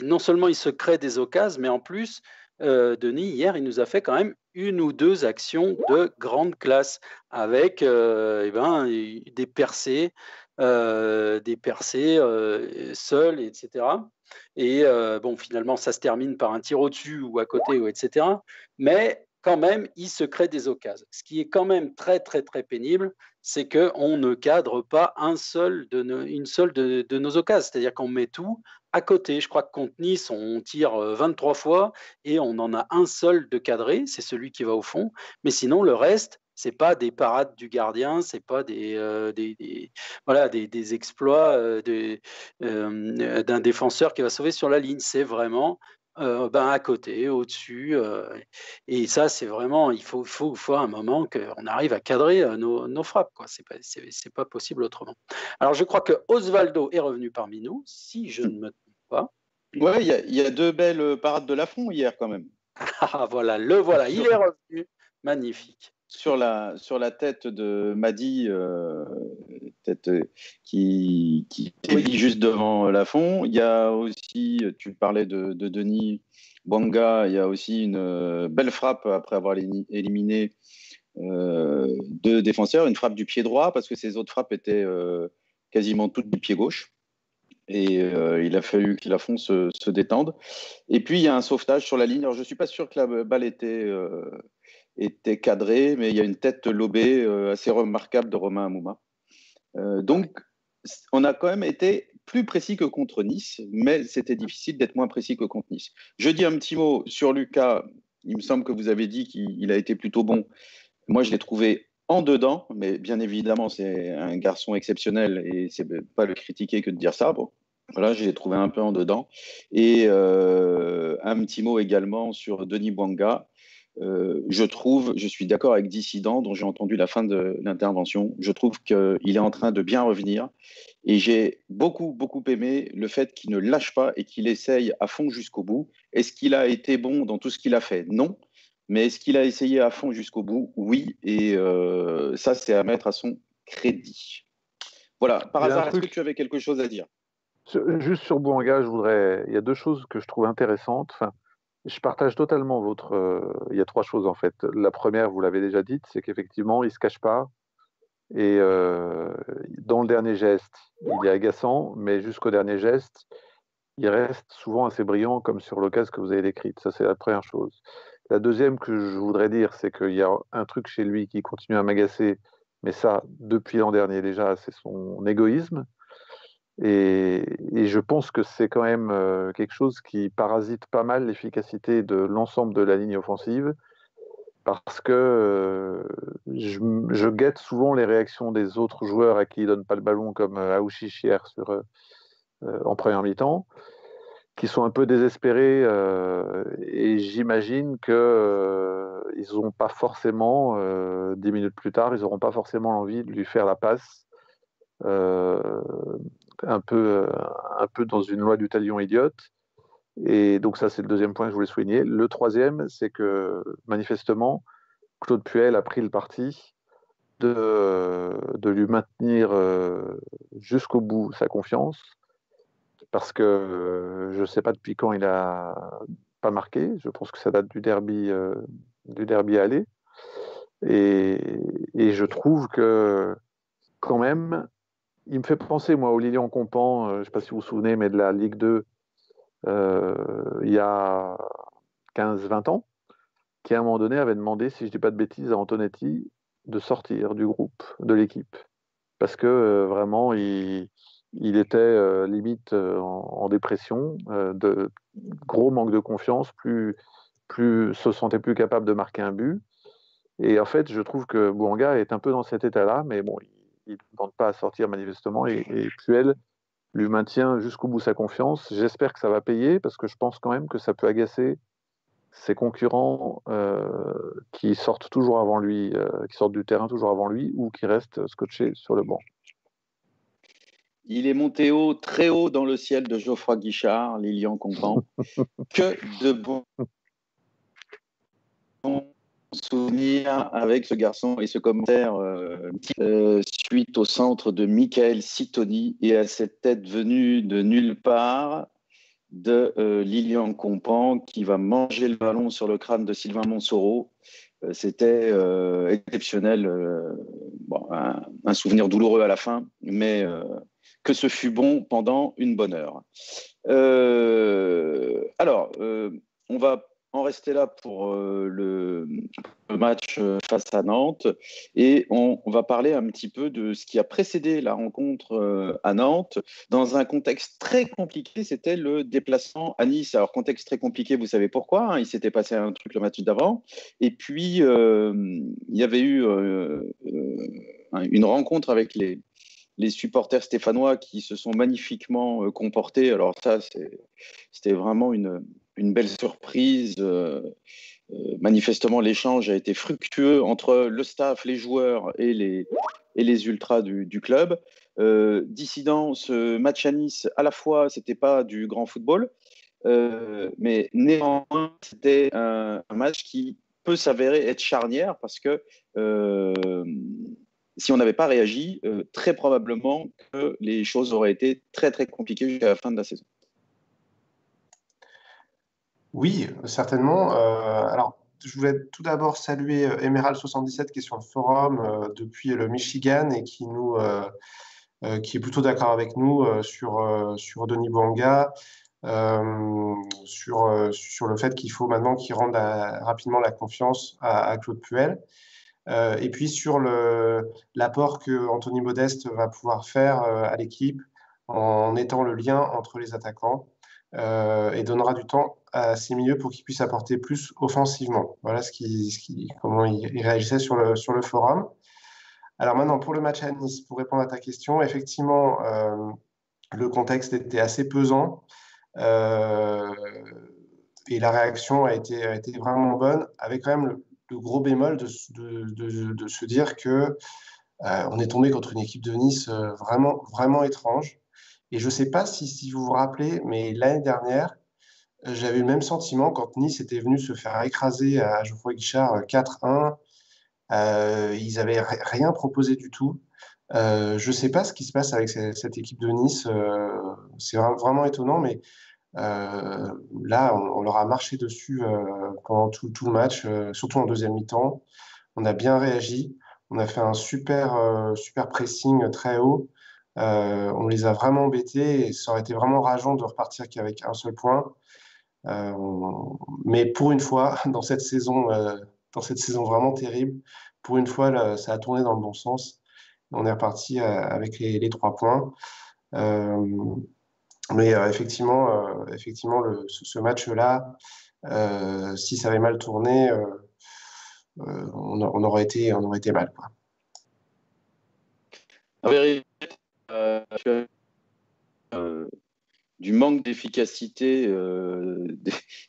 non seulement il se crée des occasions, mais en plus, euh, Denis, hier, il nous a fait quand même une ou deux actions de grande classe, avec euh, eh ben, des percées, euh, des percées seules, etc. Et bon, finalement, ça se termine par un tir au-dessus ou à côté, ou etc. Mais quand même, il se crée des occasions. Ce qui est quand même très, très, très pénible, c'est qu'on ne cadre pas un seul de une seule de, nos occasions. C'est-à-dire qu'on met tout à côté. Je crois que contre Nice, on tire 23 euh, fois et on en a un seul de cadré, c'est celui qui va au fond. Mais sinon, le reste, c'est pas des parades du gardien, c'est pas des, euh, voilà des, exploits euh, d'un défenseur qui va sauver sur la ligne. C'est vraiment euh, ben à côté, au-dessus. Euh, et ça, c'est vraiment, il faut, faut, faut un moment qu'on arrive à cadrer euh, nos, nos frappes. Ce n'est pas, c'est, pas possible autrement. Alors, je crois que Osvaldo est revenu parmi nous, si je ne me trompe pas. Oui, il y, a deux belles parades de Lafont hier quand même. Ah, voilà, le voilà, il est revenu. Magnifique. Sur la, sur la tête de Madi, tête qui, qui est juste devant Lafont. Il y a aussi, tu parlais de, de Denis Bwanga, il y a aussi une belle frappe après avoir éliminé deux défenseurs, une frappe du pied droit parce que ses autres frappes étaient quasiment toutes du pied gauche et euh, il a fallu que Lafont se, se détende. Et puis il y a un sauvetage sur la ligne. Alors, je ne suis pas sûr que la balle était, euh, était cadrée, mais il y a une tête lobée euh, assez remarquable de Romain Amouma. donc on a quand même été plus précis que contre Nice, mais c'était difficile d'être moins précis que contre Nice. Je dis un petit mot sur Lucas. Il me semble que vous avez dit qu'il a été plutôt bon. Moi, je l'ai trouvé en dedans, mais bien évidemment, c'est un garçon exceptionnel et c'est pas le critiquer que de dire ça. Bon, voilà, je l'ai trouvé un peu en dedans. Et euh, un petit mot également sur Denis Bwanga. Euh, je trouve, je suis d'accord avec Dissident, dont j'ai entendu la fin de l'intervention. Je trouve qu'il est en train de bien revenir. Et j'ai beaucoup, beaucoup aimé le fait qu'il ne lâche pas et qu'il essaye à fond jusqu'au bout. Est-ce qu'il a été bon dans tout ce qu'il a fait? Non. Mais est-ce qu'il a essayé à fond jusqu'au bout? Oui. Et euh, ça, c'est à mettre à son crédit. Voilà. Par hasard, est-ce que tu avais quelque chose à dire? Juste sur Bouanga, je voudrais. Il y a deux choses que je trouve intéressantes. Enfin, je partage totalement votre. Euh, il y a trois choses en fait. La première, vous l'avez déjà dite, c'est qu'effectivement, il ne se cache pas. Et euh, dans le dernier geste, il est agaçant, mais jusqu'au dernier geste, il reste souvent assez brillant, comme sur l'occasion que vous avez décrite. Ça, c'est la première chose. La deuxième que je voudrais dire, c'est qu'il y a un truc chez lui qui continue à m'agacer, mais ça, depuis l'an dernier déjà, c'est son égoïsme. Et, je pense que c'est quand même euh, quelque chose qui parasite pas mal l'efficacité de l'ensemble de la ligne offensive, parce que euh, je, guette souvent les réactions des autres joueurs à qui il donne pas le ballon, comme euh, sur, en première mi-temps, qui sont un peu désespérés. et j'imagine qu'ils n'ont pas forcément, dix minutes plus tard, ils n'auront pas forcément envie de lui faire la passe un peu, euh, un peu dans une loi du talion idiote. Et donc ça, c'est le deuxième point que je voulais souligner. Le troisième, c'est que manifestement, Claude Puel a pris le parti de, de lui maintenir euh, jusqu'au bout sa confiance, parce que euh, je ne sais pas depuis quand il a pas marqué. Je pense que ça date du derby, du derby aller. Et, et, je trouve que quand même, il me fait penser, moi, au Lilian Compan, euh, je ne sais pas si vous vous souvenez, mais de la Ligue 2, euh, il y a 15-20 ans, qui à un moment donné avait demandé, si je ne dis pas de bêtises, à Antonetti de sortir du groupe, de l'équipe. Parce que euh, vraiment, il, était limite en, dépression, de gros manque de confiance, plus, plus, se sentait plus capable de marquer un but. Et en fait, je trouve que Bouanga est un peu dans cet état-là, mais bon, il ne tente pas à sortir manifestement et, et Puel lui maintient jusqu'au bout sa confiance. J'espère que ça va payer parce que je pense quand même que ça peut agacer ses concurrents euh, qui sortent toujours avant lui, euh, qui sortent du terrain toujours avant lui ou qui restent scotchés sur le banc. Il est monté haut, très haut dans le ciel de Geoffroy Guichard, Lilian Content. que de bons souvenir avec ce garçon et ce commentaire euh, euh, suite au centre de Michael Sitoni et à cette tête venue de nulle part de euh, Lilian Compan qui va manger le ballon sur le crâne de Sylvain Monsoro. C'était exceptionnel, bon, un, souvenir douloureux à la fin, mais que ce fut bon pendant une bonne heure. alors, on va en rester là pour euh, le, match euh, face à Nantes et on, va parler un petit peu de ce qui a précédé la rencontre euh, à Nantes dans un contexte très compliqué. C'était le déplacement à Nice. Alors contexte très compliqué, vous savez pourquoi hein, Il s'était passé un truc le match d'avant et puis il y avait eu une rencontre avec les les supporters stéphanois qui se sont magnifiquement comportés. Alors ça, c'était vraiment une, une belle surprise. Euh, euh, manifestement, l'échange a été fructueux entre le staff, les joueurs et les, et les ultras du, club. Euh, dissident, ce match à Nice, à la fois, c'était pas du grand football, mais néanmoins, c'était un, match qui peut s'avérer être charnière parce que si on n'avait pas réagi, très probablement que les choses auraient été très très compliquées jusqu'à la fin de la saison. Oui, certainement. alors, je voulais tout d'abord saluer Emerald77 qui est sur le forum depuis le Michigan et qui nous qui est plutôt d'accord avec nous sur, sur Denis Bouanga, sur, sur le fait qu'il faut maintenant qu'il rende rapidement la confiance à, Claude Puel. et puis sur l'apport que Anthony Modeste va pouvoir faire à l'équipe en étant le lien entre les attaquants et donnera du temps à ses milieux pour qu'ils puissent apporter plus offensivement. Voilà ce qui, comment il, réagissait sur le, forum. Alors maintenant, pour le match à Nice, pour répondre à ta question, effectivement, le contexte était assez pesant. Euh, et la réaction a été, vraiment bonne, avec quand même le, gros bémol de, se dire que euh, on est tombé contre une équipe de Nice euh, vraiment, vraiment étrange. Et je ne sais pas si, vous vous rappelez, mais l'année dernière, j'avais le même sentiment quand Nice était venu se faire écraser à Geoffroy Guichard 4-1. ils n'avaient rien proposé du tout. Euh, je ne sais pas ce qui se passe avec cette, équipe de Nice. Euh, c'est vraiment étonnant, mais euh, là, on, leur a marché dessus pendant tout, le match, surtout en deuxième mi-temps. On a bien réagi. On a fait un super, super pressing très haut. On les a vraiment embêtés et ça aurait été vraiment rageant de repartir qu'avec un seul point. mais pour une fois, dans cette saison, dans cette saison vraiment terrible, pour une fois, ça a tourné dans le bon sens on est reparti euh, avec les, trois points. Euh, mais euh, effectivement, effectivement ce, match-là, si ça avait mal tourné, on, aurait été, on aurait été mal. Euh, du manque d'efficacité euh,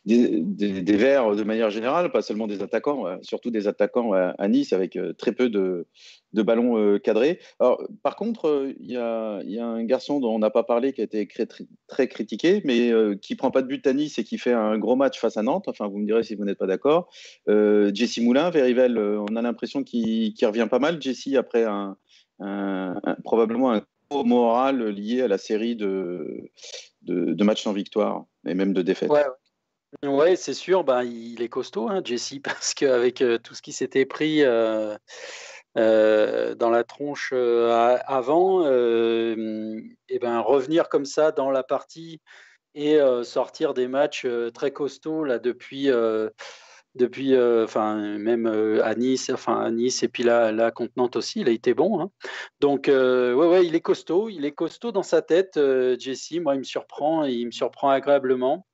des, Verts de manière générale, pas seulement des attaquants, euh, surtout des attaquants à, Nice avec très peu de, ballons cadrés. Alors, par contre, il y, a, un garçon dont on n'a pas parlé qui a été très, critiqué, mais qui prend pas de but à Nice et qui fait un gros match face à Nantes. Enfin, vous me direz si vous n'êtes pas d'accord. Jesse Moulin, Verivel, on a l'impression qu'il revient pas mal. Jesse, après probablement un moral lié à la série de, de, matchs sans victoire et même de défaites. Ouais, c'est sûr, bah, il est costaud, hein, Jesse, parce qu'avec euh, tout ce qui s'était pris euh, euh, dans la tronche avant, et ben, revenir comme ça dans la partie et sortir des matchs très costauds là, depuis depuis, euh, enfin, même euh, à Nice, enfin à Nice, et puis là contre Nantes aussi, il a été bon. Hein. Donc, euh, ouais, ouais, il est costaud, il est costaud dans sa tête, Jesse. Moi, il me surprend, il me surprend agréablement.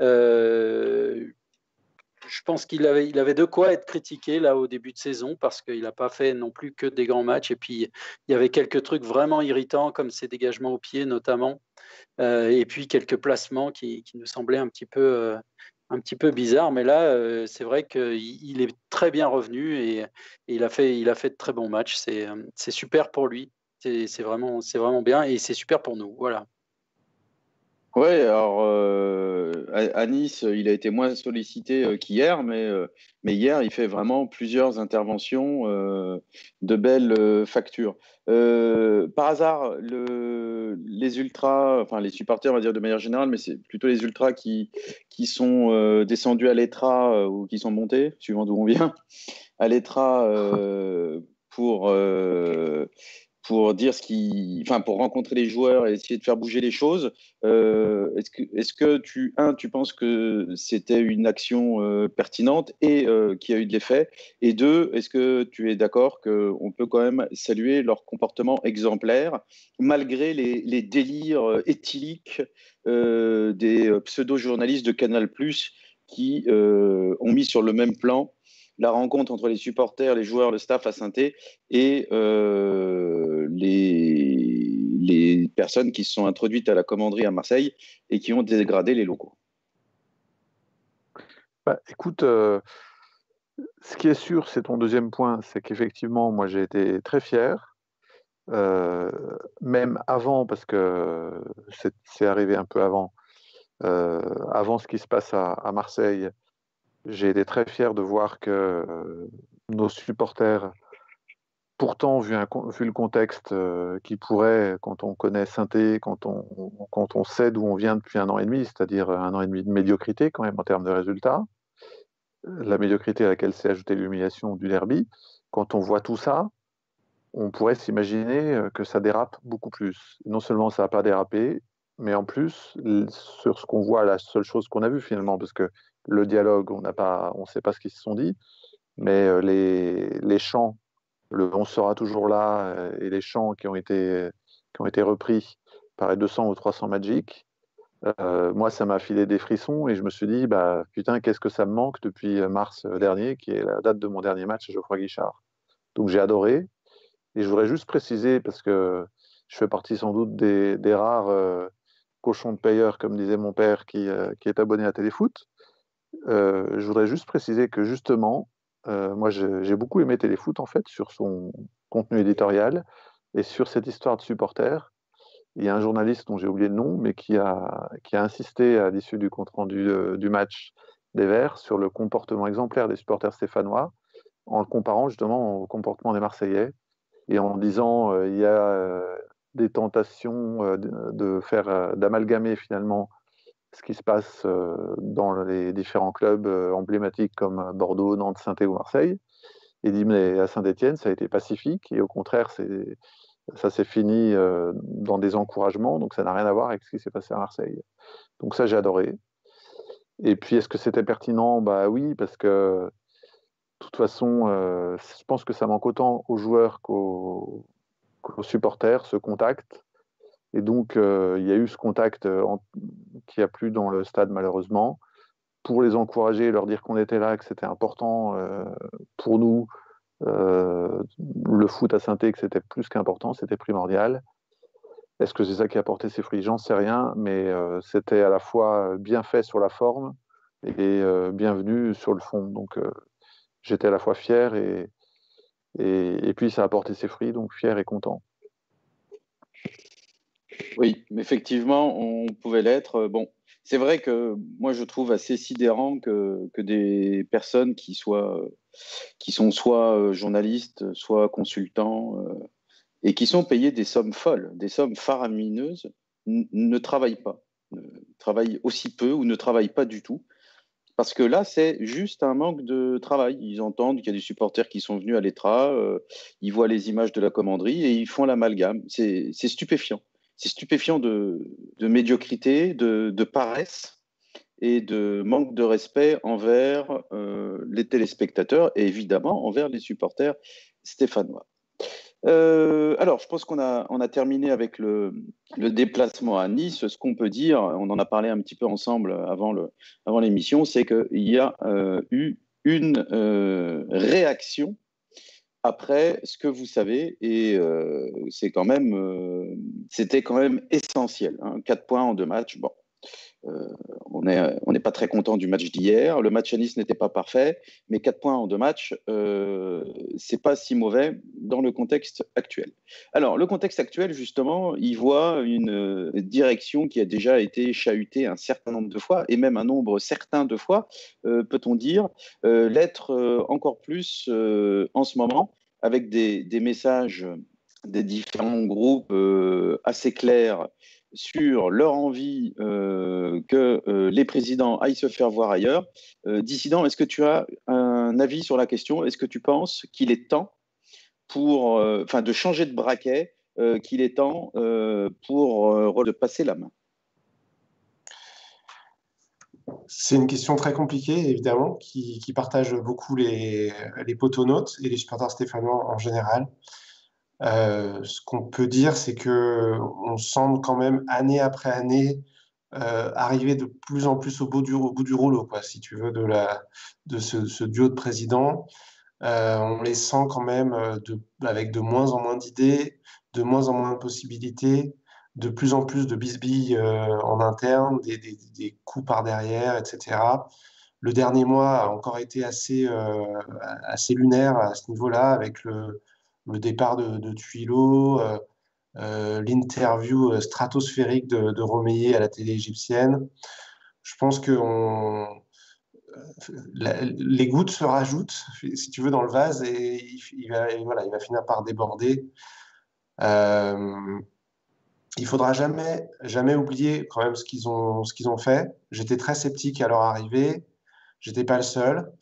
je pense qu'il avait, il avait de quoi être critiqué là au début de saison parce qu'il n'a pas fait non plus que des grands matchs. Et puis, il y avait quelques trucs vraiment irritants, comme ses dégagements au pied notamment, et puis quelques placements qui, qui nous semblaient un petit peu un petit peu bizarre, mais là, euh, c'est vrai qu'il est très bien revenu et, il, a fait, il a fait de très bons matchs. C'est euh, super pour lui. C'est vraiment, vraiment bien et c'est super pour nous. Voilà. Oui, alors euh, à, Nice, il a été moins sollicité euh, qu'hier, mais, euh, mais hier, il fait vraiment plusieurs interventions de belles factures. par hasard, le, les ultras, enfin les supporters, on va dire de manière générale, mais c'est plutôt les ultras qui, qui sont descendus à l'ETRA ou qui sont montés, suivant d'où on vient, à l'ETRA pour pour dire ce qui, enfin pour rencontrer les joueurs et essayer de faire bouger les choses. Euh, est-ce que, est-ce que tu, un, tu penses que c'était une action euh, pertinente et euh, qui a eu de l'effet, et deux, est-ce que tu es d'accord qu'on peut quand même saluer leur comportement exemplaire malgré les, les délires éthyliques des pseudo-journalistes de Canal+ qui ont mis sur le même plan la rencontre entre les supporters, les joueurs, le staff à saint et euh, les, personnes qui se sont introduites à la commanderie à Marseille et qui ont dégradé les locaux. Bah, écoute, euh, ce qui est sûr, c'est ton deuxième point, c'est qu'effectivement, moi j'ai été très fier, euh, même avant, parce que c'est arrivé un peu avant, avant ce qui se passe à Marseille, j'ai été très fier de voir que euh, nos supporters pourtant, vu, le contexte qui pourrait, quand on connaît Synthé, quand quand on sait d'où on vient depuis un an et demi, c'est-à-dire un an et demi de médiocrité quand même en termes de résultats, la médiocrité à laquelle s'est ajoutée l'humiliation du derby, quand on voit tout ça, on pourrait s'imaginer que ça dérape beaucoup plus. Non seulement ça n'a pas dérapé, mais en plus, sur ce qu'on voit, la seule chose qu'on a vue finalement, parce que le dialogue, on ne sait pas ce qu'ils se sont dit, mais les, les chants, le on sera toujours là, et les chants qui ont été, qui ont été repris par les 200 ou 300 Magic, moi, ça m'a filé des frissons et je me suis dit, bah, putain, qu'est-ce que ça me manque depuis mars dernier, qui est la date de mon dernier match à Geoffroy Guichard. Donc j'ai adoré. Et je voudrais juste préciser, parce que je fais partie sans doute des, des rares cochon de payeur, comme disait mon père, qui, euh, qui est abonné à Téléfoot. Euh, je voudrais juste préciser que justement, euh, moi j'ai beaucoup aimé Téléfoot en fait sur son contenu éditorial et sur cette histoire de supporters. Il y a un journaliste dont j'ai oublié le nom, mais qui a, qui a insisté à l'issue du compte rendu du match des Verts sur le comportement exemplaire des supporters stéphanois, en le comparant justement au comportement des Marseillais et en disant il y a des tentations euh, de faire euh, d'amalgamer finalement ce qui se passe euh, dans les différents clubs emblématiques comme Bordeaux, Nantes, saint ou Marseille. Il dit mais à Saint-Étienne ça a été pacifique et au contraire ça s'est fini dans des encouragements, donc ça n'a rien à voir avec ce qui s'est passé à Marseille. Donc ça, j'ai adoré. Et puis, est-ce que c'était pertinent? Bah oui, parce que de toute façon, je pense que ça manque autant aux joueurs qu'aux aux supporters, ce contact. Et donc, euh, il y a eu ce contact euh, qui a plu dans le stade, malheureusement, pour les encourager, et leur dire qu'on était là, que c'était important euh, pour nous. le foot à saint que c'était plus qu'important, c'était primordial. Est-ce que c'est ça qui a porté ses fruits? J'en sais rien, mais c'était à la fois bien fait sur la forme et bienvenu sur le fond. Donc, j'étais à la fois fier et, et, puis ça a porté ses fruits, donc fier et content. Oui, effectivement, on pouvait l'être. Bon, c'est vrai que moi je trouve assez sidérant que, que des personnes qui, soient, qui sont soit euh, journalistes, soit consultants, euh, et qui sont payés des sommes folles, des sommes faramineuses, ne travaillent pas, ne travaillent aussi peu ou ne travaillent pas du tout. Parce que là, c'est juste un manque de travail. Ils entendent qu'il y a des supporters qui sont venus à l'ETRA, euh, ils voient les images de la commanderie et ils font l'amalgame. C'est stupéfiant. C'est stupéfiant de, médiocrité, de, paresse et de manque de respect envers euh, les téléspectateurs et évidemment envers les supporters stéphanois. Euh, alors, je pense qu'on a, terminé avec le, déplacement à Nice. Ce qu'on peut dire, on en a parlé un petit peu ensemble avant, l'émission, c'est qu'il y a euh, eu une réaction après ce que vous savez, et c'est quand même, c'était quand même essentiel. Hein. Quatre points en deux matchs. Bon, euh, on n'est pas très content du match d'hier. Le match à Nice n'était pas parfait, mais 4 points en deux matchs, euh, c'est pas si mauvais dans le contexte actuel. Alors, le contexte actuel, justement, il voit une euh, direction qui a déjà été chahutée un certain nombre de fois, et même un nombre certain de fois, euh, peut-on dire, l'être encore plus en ce moment, avec des, messages des différents groupes assez clairs sur leur envie euh, que euh, les présidents aillent se faire voir ailleurs. Euh, dissident, est-ce que tu as un avis sur la question? Est-ce que tu penses qu'il est temps pour, enfin, de changer de braquet, qu'il est temps pour de passer la main? C'est une question très compliquée, évidemment, qui, partage beaucoup les, les potonautes et les supporters stéphanois en général. Euh, ce qu'on peut dire, c'est que on semble quand même année après année euh, arriver de plus en plus au bout du, rouleau, quoi, si tu veux, de, ce, duo de présidents. Euh, on les sent quand même avec de moins en moins d'idées, de moins en moins de possibilités, de plus en plus de bisbilles en interne, des, coups par derrière, etc. Le dernier mois a encore été assez, assez lunaire à ce niveau-là, avec le, départ de, de Tuilo, euh, euh, l'interview euh, stratosphérique de, de à la télé égyptienne. Je pense que les gouttes se rajoutent, si tu veux, dans le vase et il, va, voilà, il va finir par déborder. Euh, il faudra jamais, jamais oublier quand même ce qu'ils ont, ce qu'ils ont fait. J'étais très sceptique à leur arrivée. J'étais pas le seul.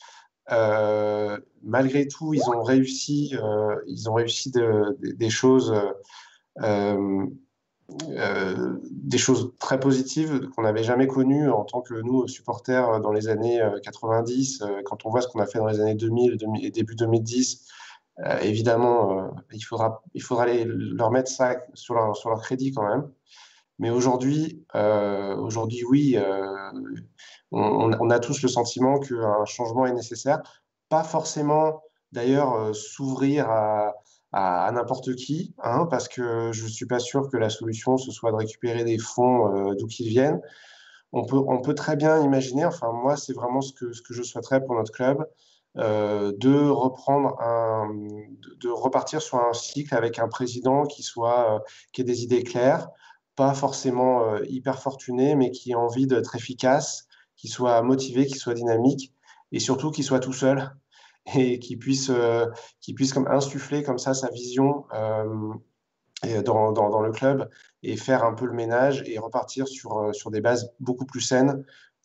Euh, malgré tout, ils ont réussi, euh, ils ont réussi des choses, euh, des choses très positives qu'on n'avait jamais connues en tant que nous supporters dans les années 90. quand on voit ce qu'on a fait dans les années 2000 et début 2010, évidemment, il faudra, il faudra leur mettre ça sur leur, sur leur crédit quand même. Mais aujourd'hui, aujourd'hui, oui, on, a tous le sentiment qu'un changement est nécessaire. Pas forcément, d'ailleurs, euh, s'ouvrir à, n'importe qui, hein, parce que je ne suis pas sûr que la solution, ce soit de récupérer des fonds euh, d'où qu'ils viennent. On peut, on peut très bien imaginer, enfin moi, c'est vraiment ce que, ce que je souhaiterais pour notre club, euh, de reprendre un, de, repartir sur un cycle avec un président qui soit qui ait des idées claires, pas forcément hyper fortuné, mais qui ait envie d'être efficace, qui soit motivé, qui soit dynamique et surtout qui soit tout seul et qui puisse, euh, qui puisse comme insuffler comme ça sa vision euh, dans, dans, le club et faire un peu le ménage et repartir sur, euh, sur des bases beaucoup plus saines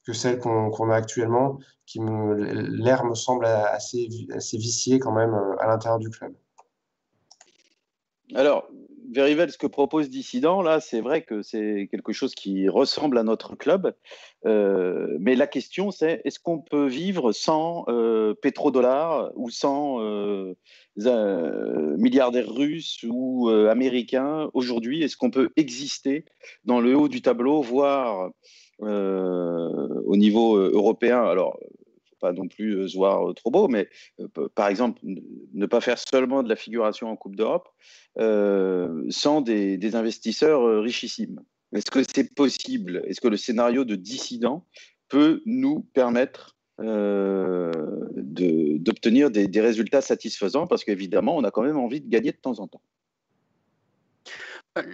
que celles qu'on a actuellement, qui l'air me semble assez, assez vicié quand même à l'intérieur du club. Alors, Verivel, ce que propose Dissident, là, c'est vrai que c'est quelque chose qui ressemble à notre club. Euh, mais la question, c'est est-ce qu'on peut vivre sans euh, pétrodollars ou sans euh, milliardaires russes ou américains aujourd'hui? Est-ce qu'on peut exister dans le haut du tableau, voire au niveau européen Alors, pas non plus se voir trop beau, mais par exemple, ne pas faire seulement de la figuration en Coupe d'Europe sans des investisseurs richissimes. Est-ce que c'est possible? Est-ce que le scénario de dissident peut nous permettre euh, d'obtenir des, résultats satisfaisants? Parce qu'évidemment, on a quand même envie de gagner de temps en temps.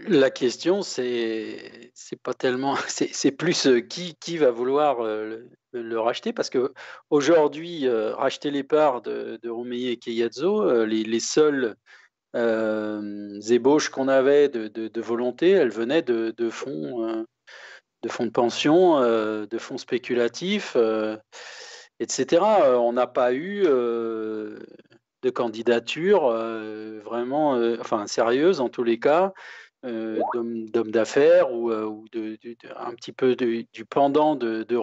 La question, c'est c'est pas tellement, c'est plus euh, qui, qui va vouloir euh, le, racheter? Parce que aujourd'hui, racheter les parts de, de et Keyazzo, les, les seuls euh, ébauches qu'on avait de, volonté, elles venaient de, fonds, euh, de fonds de pension, euh, de fonds spéculatifs, etc. On n'a pas eu de candidature vraiment, enfin sérieuse en tous les cas, euh, d'hommes d'affaires ou, euh, un petit peu du pendant de, de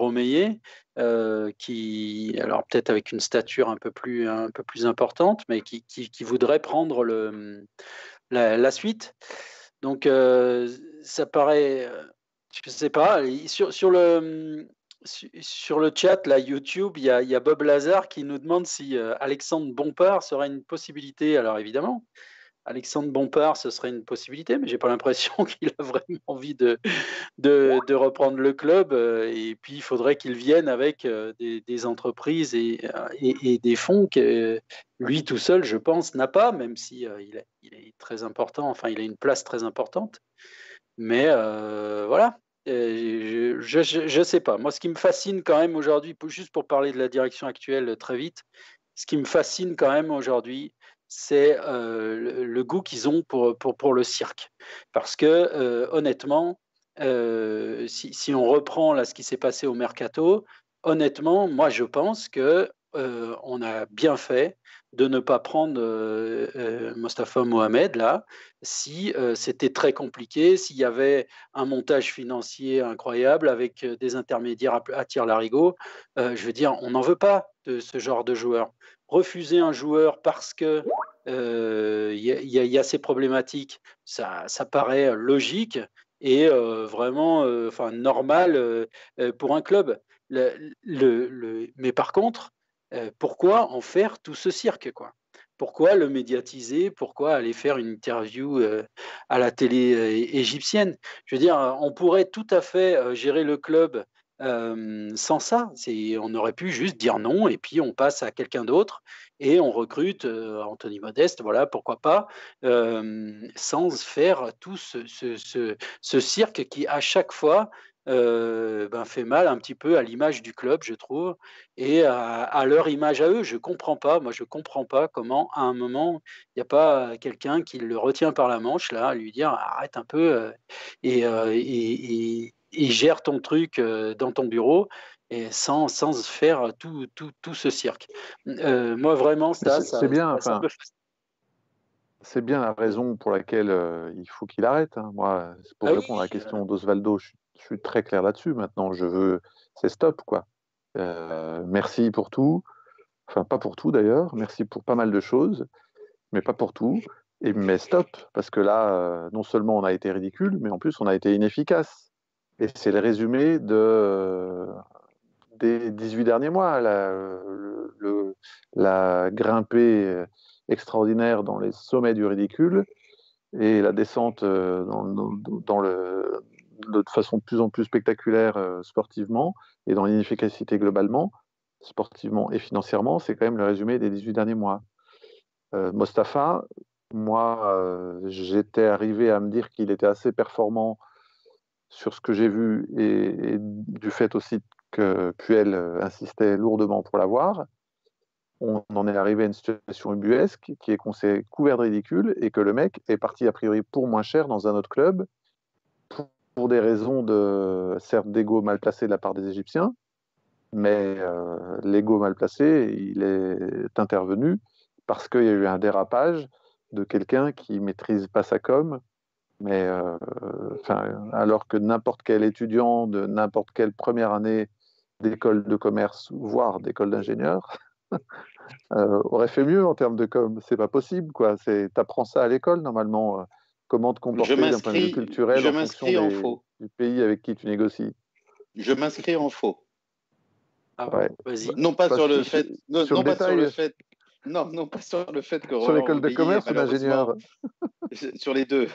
euh, qui, alors peut-être avec une stature un peu plus, un peu plus importante, mais qui, qui, voudrait prendre le, la, suite. Donc ça paraît, je ne sais pas, sur, sur le, sur le chat, là, YouTube, il y, a, Bob Lazare qui nous demande si Alexandre Bompard serait une possibilité. Alors évidemment, Alexandre Bompard, ce serait une possibilité, mais j'ai pas l'impression qu'il a vraiment envie de, de, reprendre le club. Euh, et puis, il faudrait qu'il vienne avec euh, des, entreprises et, euh, et, des fonds que lui tout seul, je pense, n'a pas, même si il, est, il, est, très important. Enfin, il a une place très importante. Mais voilà. Je ne sais pas. Moi, ce qui me fascine quand même aujourd'hui, juste pour parler de la direction actuelle très vite, ce qui me fascine quand même aujourd'hui, c'est euh, le, goût qu'ils ont pour, pour, le cirque. Parce que euh, honnêtement, euh, si, on reprend là ce qui s'est passé au mercato, honnêtement, moi je pense que on a bien fait de ne pas prendre Mostafa Mohamed là, si c'était très compliqué, s'il y avait un montage financier incroyable avec des intermédiaires à, à tir larigot. je veux dire, on n'en veut pas de ce genre de joueur refuser un joueur parce que euh, il y, a ces problématiques, ça, ça paraît logique et euh, vraiment euh, enfin normal pour un club. Mais par contre, pourquoi en faire tout ce cirque quoi? Pourquoi le médiatiser? Pourquoi aller faire une interview à la télé égyptienne? Je veux dire, on pourrait tout à fait gérer le club sans ça, on aurait pu juste dire non et puis on passe à quelqu'un d'autre et on recrute Anthony Modeste, voilà, pourquoi pas, sans faire tout ce, cirque qui, à chaque fois, ben, fait mal un petit peu à l'image du club, je trouve, et à, leur image à eux. Je comprends pas, moi je comprends pas comment à un moment il n'y a pas quelqu'un qui le retient par la manche là, lui dire arrête un peu et, et, gère ton truc dans ton bureau. Et sans, sans faire tout, tout, tout ce cirque. moi, vraiment, ça, c'est bien. c'est bien la raison pour laquelle il faut qu'il arrête. Hein. Moi, pour ah répondre à la question d'Osvaldo, je, je suis très clair là-dessus. Maintenant, je veux, c'est stop, quoi. Euh, merci pour tout. Enfin, pas pour tout d'ailleurs. Merci pour pas mal de choses, mais pas pour tout. Et mais stop, parce que là, euh, non seulement on a été ridicule, mais en plus on a été inefficace. Et c'est le résumé de, des 18 derniers mois. La, le, grimpée extraordinaire dans les sommets du ridicule et la descente euh, de façon de plus en plus spectaculaire euh, sportivement et dans l'inefficacité globalement, sportivement et financièrement, c'est quand même le résumé des 18 derniers mois. Euh, Mostafa, moi, j'étais arrivé à me dire qu'il était assez performant sur ce que j'ai vu et, du fait aussi que Puel insistait lourdement pour l'avoir. On en est arrivé à une situation ubuesque qui est qu'on s'est couvert de ridicule et que le mec est parti a priori pour moins cher dans un autre club pour des raisons de, certes, d'ego mal placé de la part des Égyptiens, mais euh, l'ego mal placé, il est intervenu parce qu'il y a eu un dérapage de quelqu'un qui maîtrise pas sa com, mais euh, alors que n'importe quel étudiant de n'importe quelle première année d'école de commerce, voire d'école d'ingénieur, euh, aurait fait mieux en termes de com. C'est pas possible, quoi. C'est, t'apprends ça à l'école normalement comment te comporter d'un point de vue culturel en fonction faux. du pays avec qui tu négocies. Je m'inscris en faux. Ah ouais. vas-y. Non pas sur le fait, non, sur, pas sur le fait, non, non pas sur le fait que sur l'école de commerce ou d'ingénieur. sur les deux.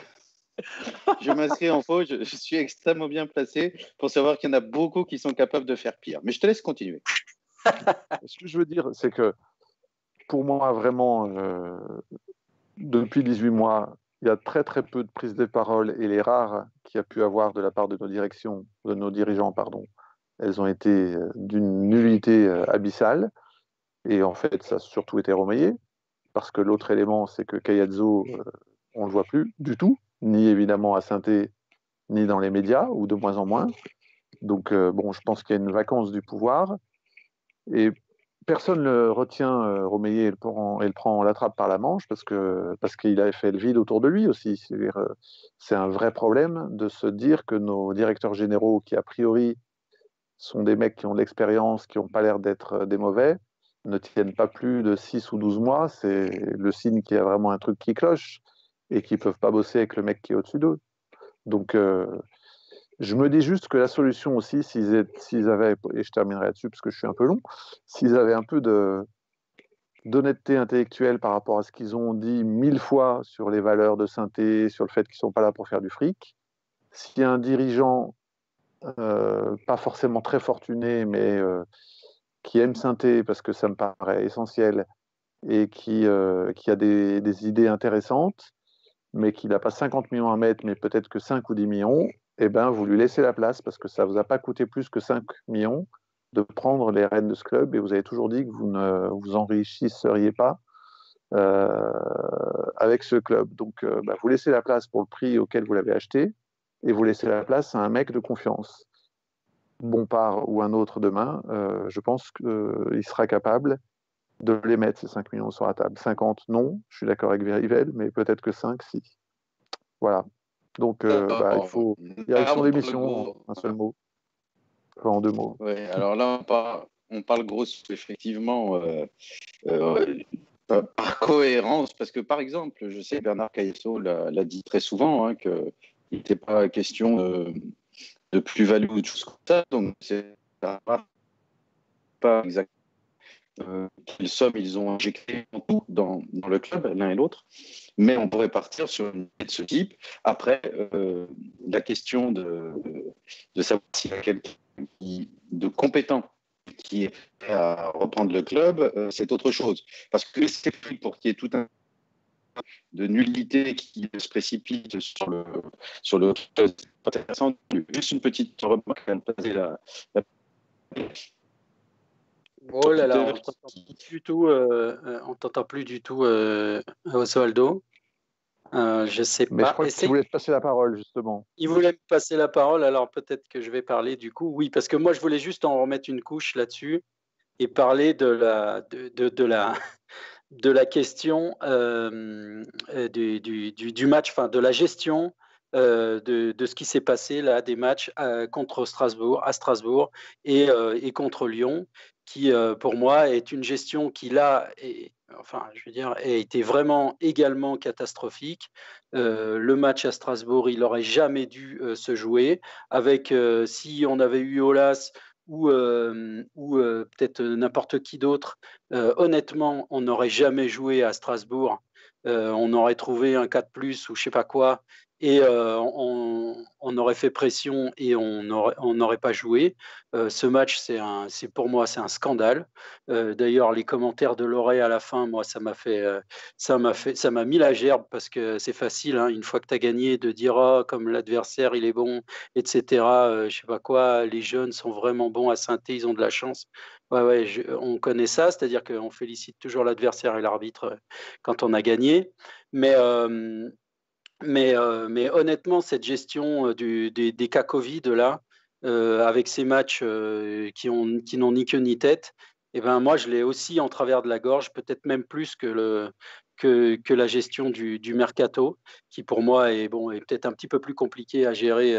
je m'inscris en faux, je, suis extrêmement bien placé pour savoir qu'il y en a beaucoup qui sont capables de faire pire. Mais je te laisse continuer. Ce que je veux dire, c'est que pour moi, vraiment, euh, depuis 18 mois, il y a très très peu de prises de parole et les rares qu'il y a pu avoir de la part de nos directions, de nos dirigeants, pardon, elles ont été euh, d'une nullité euh, abyssale. Et en fait, ça a surtout été remayé, parce que l'autre élément, c'est que Kayatzo, euh, on ne le voit plus du tout, ni évidemment à saint ni dans les médias, ou de moins en moins. Donc, bon, je pense qu'il y a une vacance du pouvoir. Et personne ne le retient, euh, et le prend, le prend l'attrape par la manche parce parce qu'il avait fait le vide autour de lui aussi. Euh, c'est un vrai problème de se dire que nos directeurs généraux, qui a priori sont des mecs qui ont de l'expérience, qui n'ont pas l'air d'être euh, des mauvais, ne tiennent pas plus de 6 ou 12 mois. C'est le signe qu'il y a vraiment un truc qui cloche et qu'ils ne peuvent pas bosser avec le mec qui est au-dessus d'eux. Donc, je me dis juste que la solution aussi, s'ils avaient, et je terminerai là-dessus parce que je suis un peu long, s'ils avaient un peu d'honnêteté intellectuelle par rapport à ce qu'ils ont dit mille fois sur les valeurs de synthé, sur le fait qu'ils ne sont pas là pour faire du fric, si un dirigeant, euh, pas forcément très fortuné, mais euh, qui aime synthé parce que ça me paraît essentiel et qui, euh, qui a des, idées intéressantes, mais qui n'a pas 50 millions à mettre, mais peut-être que 5 ou 10 millions, eh ben, vous lui laissez la place parce que ça ne vous a pas coûté plus que 5 millions de prendre les rênes de ce club et vous avez toujours dit que vous ne vous enrichisseriez pas euh, avec ce club. Donc, euh, bah, vous laissez la place pour le prix auquel vous l'avez acheté et vous laissez la place à un mec de confiance. Bompard ou un autre demain, euh, je pense qu'il sera capable de les mettre, ces 5 millions sur la table. 50, non, je suis d'accord avec Verivel, mais peut-être que 5, si. Voilà. Donc, euh, bah, il faut direction d'émission, un seul mot. Enfin, en deux mots. Ouais, alors là, on parle, on parle gros, effectivement, euh, euh, par cohérence, parce que par exemple, je sais, Bernard Caillot l'a dit très souvent, hein, qu'il n'était pas question de, de plus-value ou de choses comme ça, donc c'est pas exactement euh, ils ont injecté dans, dans le club, l'un et l'autre. Mais on pourrait partir sur une de ce type. Après, euh, la question de, de savoir s'il y a quelqu'un de compétent qui est prêt à reprendre le club, euh, c'est autre chose. Parce que c'est pour qu'il y ait tout un de nullité qui se précipite sur le sur le. Juste une petite remarque à passer la, la... Oh là là, on t'entend plus du tout, euh, euh on t'entend plus du tout, euh, Osvaldo. Euh, je sais Mais pas. je crois qu'il voulait te passer la parole, justement. Il voulait me passer la parole, alors peut-être que je vais parler du coup. Oui, parce que moi, je voulais juste en remettre une couche là-dessus et parler de la, de, de, de la, de la question euh, du, du, du, match, enfin de la gestion euh, de, de, ce qui s'est passé là, des matchs euh, contre Strasbourg, à Strasbourg et, euh, et contre Lyon, qui euh, pour moi est une gestion qui là enfin, je veux dire, a été vraiment également catastrophique. Euh, le match à Strasbourg, il n'aurait jamais dû euh, se jouer. Avec, si on avait eu Olas ou, ou peut-être n'importe qui d'autre, honnêtement, on n'aurait jamais joué à Strasbourg. on aurait trouvé un 4 plus ou je sais pas quoi et euh, on, aurait fait pression et on n'aurait pas joué. Euh, ce match, c'est pour moi, c'est un scandale. Euh, D'ailleurs, les commentaires de Loré à la fin, moi, ça m'a fait, ça m'a fait, mis la gerbe parce que c'est facile, hein, une fois que tu as gagné, de dire oh, comme l'adversaire, il est bon, etc. Je sais pas quoi, les jeunes sont vraiment bons à synthé, ils ont de la chance. Ouais, ouais, on connaît ça, c'est-à-dire qu'on félicite toujours l'adversaire et l'arbitre quand on a gagné. Mais mais, euh, mais honnêtement, cette gestion euh, du, des, des, cas Covid là, euh, avec ces matchs qui n'ont ni queue ni tête, eh ben moi je l'ai aussi en travers de la gorge, peut-être même plus que, la gestion du, mercato, qui pour moi est, bon, est peut-être un petit peu plus compliqué à gérer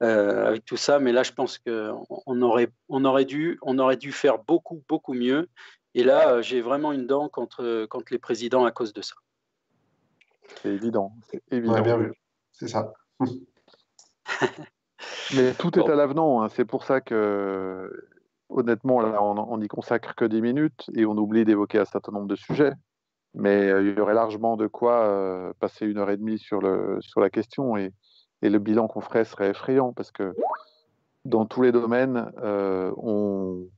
avec tout ça. Mais là, je pense qu'on on aurait, on aurait, dû, on aurait dû faire beaucoup, beaucoup mieux. Et là, j'ai vraiment une dent contre, contre les présidents à cause de ça. C'est évident. C'est évident. Ouais, bien vu. C'est ça. Mais tout est à l'avenant. Hein. C'est pour ça que, honnêtement, là, on n'y consacre que 10 minutes et on oublie d'évoquer un certain nombre de sujets. Mais euh, il y aurait largement de quoi euh, passer une heure et demie sur, le, sur la question et, et le bilan qu'on ferait serait effrayant parce que dans tous les domaines, euh, on,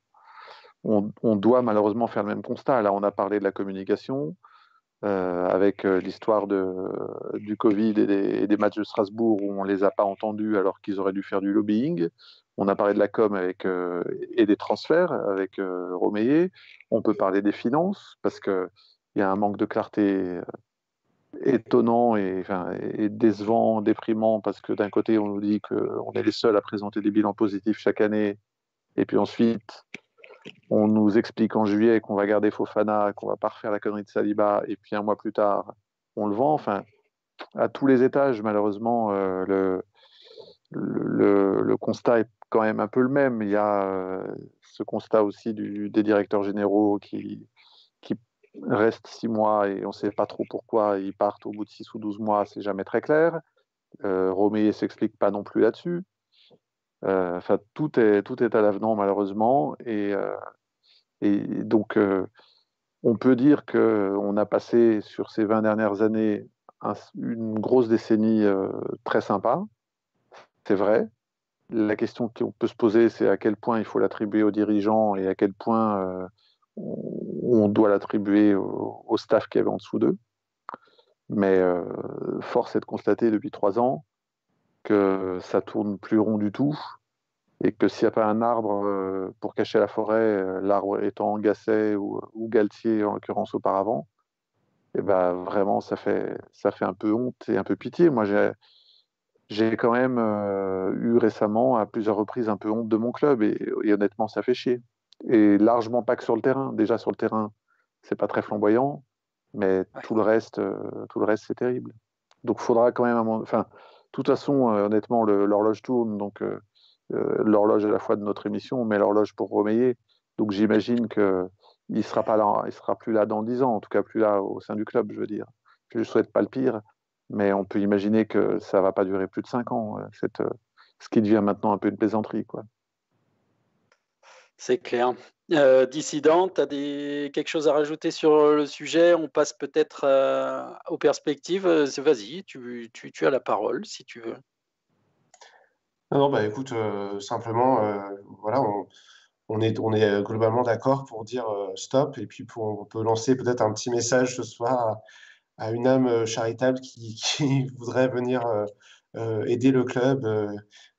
on, on, doit malheureusement faire le même constat. Là, on a parlé de la communication, euh, avec euh, l'histoire du Covid et des, et matchs de Strasbourg où on les a pas entendus alors qu'ils auraient dû faire du lobbying. On a parlé de la com avec, euh, et des transferts avec euh. On peut parler des finances parce qu'il y a un manque de clarté étonnant et, et décevant, déprimant parce que d'un côté on nous dit qu'on est les seuls à présenter des bilans positifs chaque année et puis ensuite on nous explique en juillet qu'on va garder Fofana, qu'on va pas refaire la connerie de Saliba, et puis un mois plus tard, on le vend. Enfin, à tous les étages, malheureusement, euh, le, le, le, constat est quand même un peu le même. Il y a euh, ce constat aussi des directeurs généraux qui, qui restent six mois et on ne sait pas trop pourquoi ils partent au bout de six ou douze mois, c'est jamais très clair. Euh, Roméo s'explique pas non plus là-dessus. Euh, enfin, tout est, tout est à l'avenant, malheureusement. Et, euh, donc, euh, on peut dire qu'on a passé sur ces 20 dernières années un, une grosse décennie très sympa. C'est vrai. La question qu'on peut se poser, c'est à quel point il faut l'attribuer aux dirigeants et à quel point on doit l'attribuer au, au, staff qui avait en dessous d'eux. Mais force est de constater depuis trois ans que ça tourne plus rond du tout et que s'il n'y a pas un arbre euh, pour cacher la forêt, euh, l'arbre étant Gasset ou, ou, Galtier en l'occurrence auparavant, et eh ben vraiment ça fait ça fait un peu honte et un peu pitié. Moi j'ai quand même euh, eu récemment à plusieurs reprises un peu honte de mon club et, et, honnêtement ça fait chier. Et largement pas que sur le terrain. Déjà sur le terrain c'est pas très flamboyant, mais tout le reste tout le reste c'est terrible. Donc il faudra quand même un moment, enfin toute façon, euh, honnêtement, l'horloge tourne, donc euh, euh, l'horloge à la fois de notre émission, mais l'horloge pour Romeyer. Donc j'imagine qu'il ne sera, il sera plus là dans 10 ans, en tout cas plus là au sein du club, je veux dire. Je ne souhaite pas le pire, mais on peut imaginer que ça ne va pas durer plus de 5 ans, ce qui devient maintenant un peu une plaisanterie. Quoi. C'est clair. Euh, dissident, tu as quelque chose à rajouter sur le sujet? On passe peut-être euh, aux perspectives. Vas-y, tu, as la parole si tu veux. Non, non bah écoute, euh, simplement, euh, voilà, on, est, globalement d'accord pour dire euh, stop et puis on peut lancer peut-être un petit message ce soir à une âme charitable qui, voudrait venir aider le club,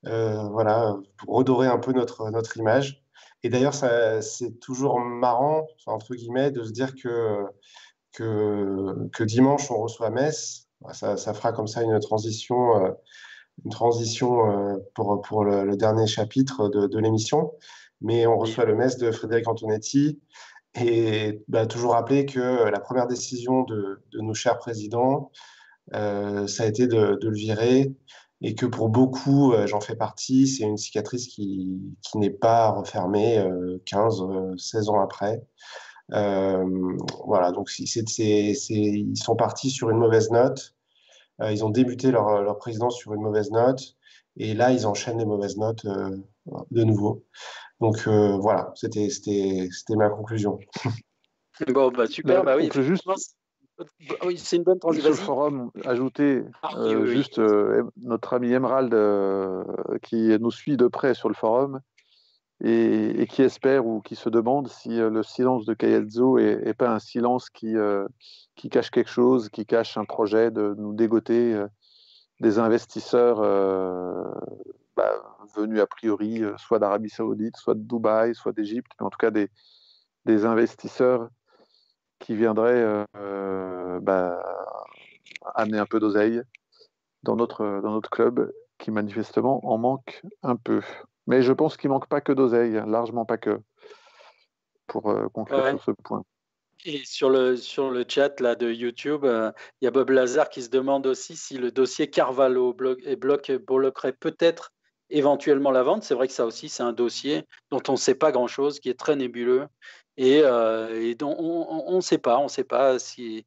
voilà, redorer un peu notre image. Et d'ailleurs, c'est toujours marrant, entre guillemets, de se dire que, que, que dimanche, on reçoit Metz. Ça, ça, fera comme ça une transition, une transition pour, pour le, dernier chapitre de, de l'émission. Mais on reçoit le Metz de Frédéric Antonetti. Et bah, toujours rappeler que la première décision de, de nos chers présidents, euh, ça a été de, de, le virer et que pour beaucoup, euh, j'en fais partie, c'est une cicatrice qui, qui n'est pas refermée euh, 15, 16 ans après. Euh, voilà, donc c'est, c'est, c'est, ils sont partis sur une mauvaise note. Euh, ils ont débuté leur, leur présidence sur une mauvaise note. Et là, ils enchaînent les mauvaises notes de nouveau. Donc euh, voilà, c'était ma conclusion. Bon, bah super, bah oui. Juste... Oui, c'est une bonne transition. Sur le forum, ajouter ah, euh, juste euh, notre ami Emerald qui nous suit de près sur le forum et, qui espère ou qui se demande si le silence de Kayetzo est, pas un silence qui, qui cache quelque chose, qui cache un projet de nous dégoter des investisseurs bah, venus a priori euh, soit d'Arabie Saoudite, soit de Dubaï, soit d'Égypte, mais en tout cas des, des investisseurs qui viendraient euh, bah, amener un peu d'oseille dans notre, dans notre club qui manifestement en manque un peu. Mais je pense qu'il ne manque pas que d'oseille, largement pas que, pour euh, conclure sur ce point. Et sur le, sur le chat là, de YouTube, il y a Bob Lazare qui se demande aussi si le dossier Carvalho et bloc bloquerait peut-être éventuellement la vente. C'est vrai que ça aussi, c'est un dossier dont on ne sait pas grand-chose, qui est très nébuleux et, euh, dont on ne sait pas, on sait pas si,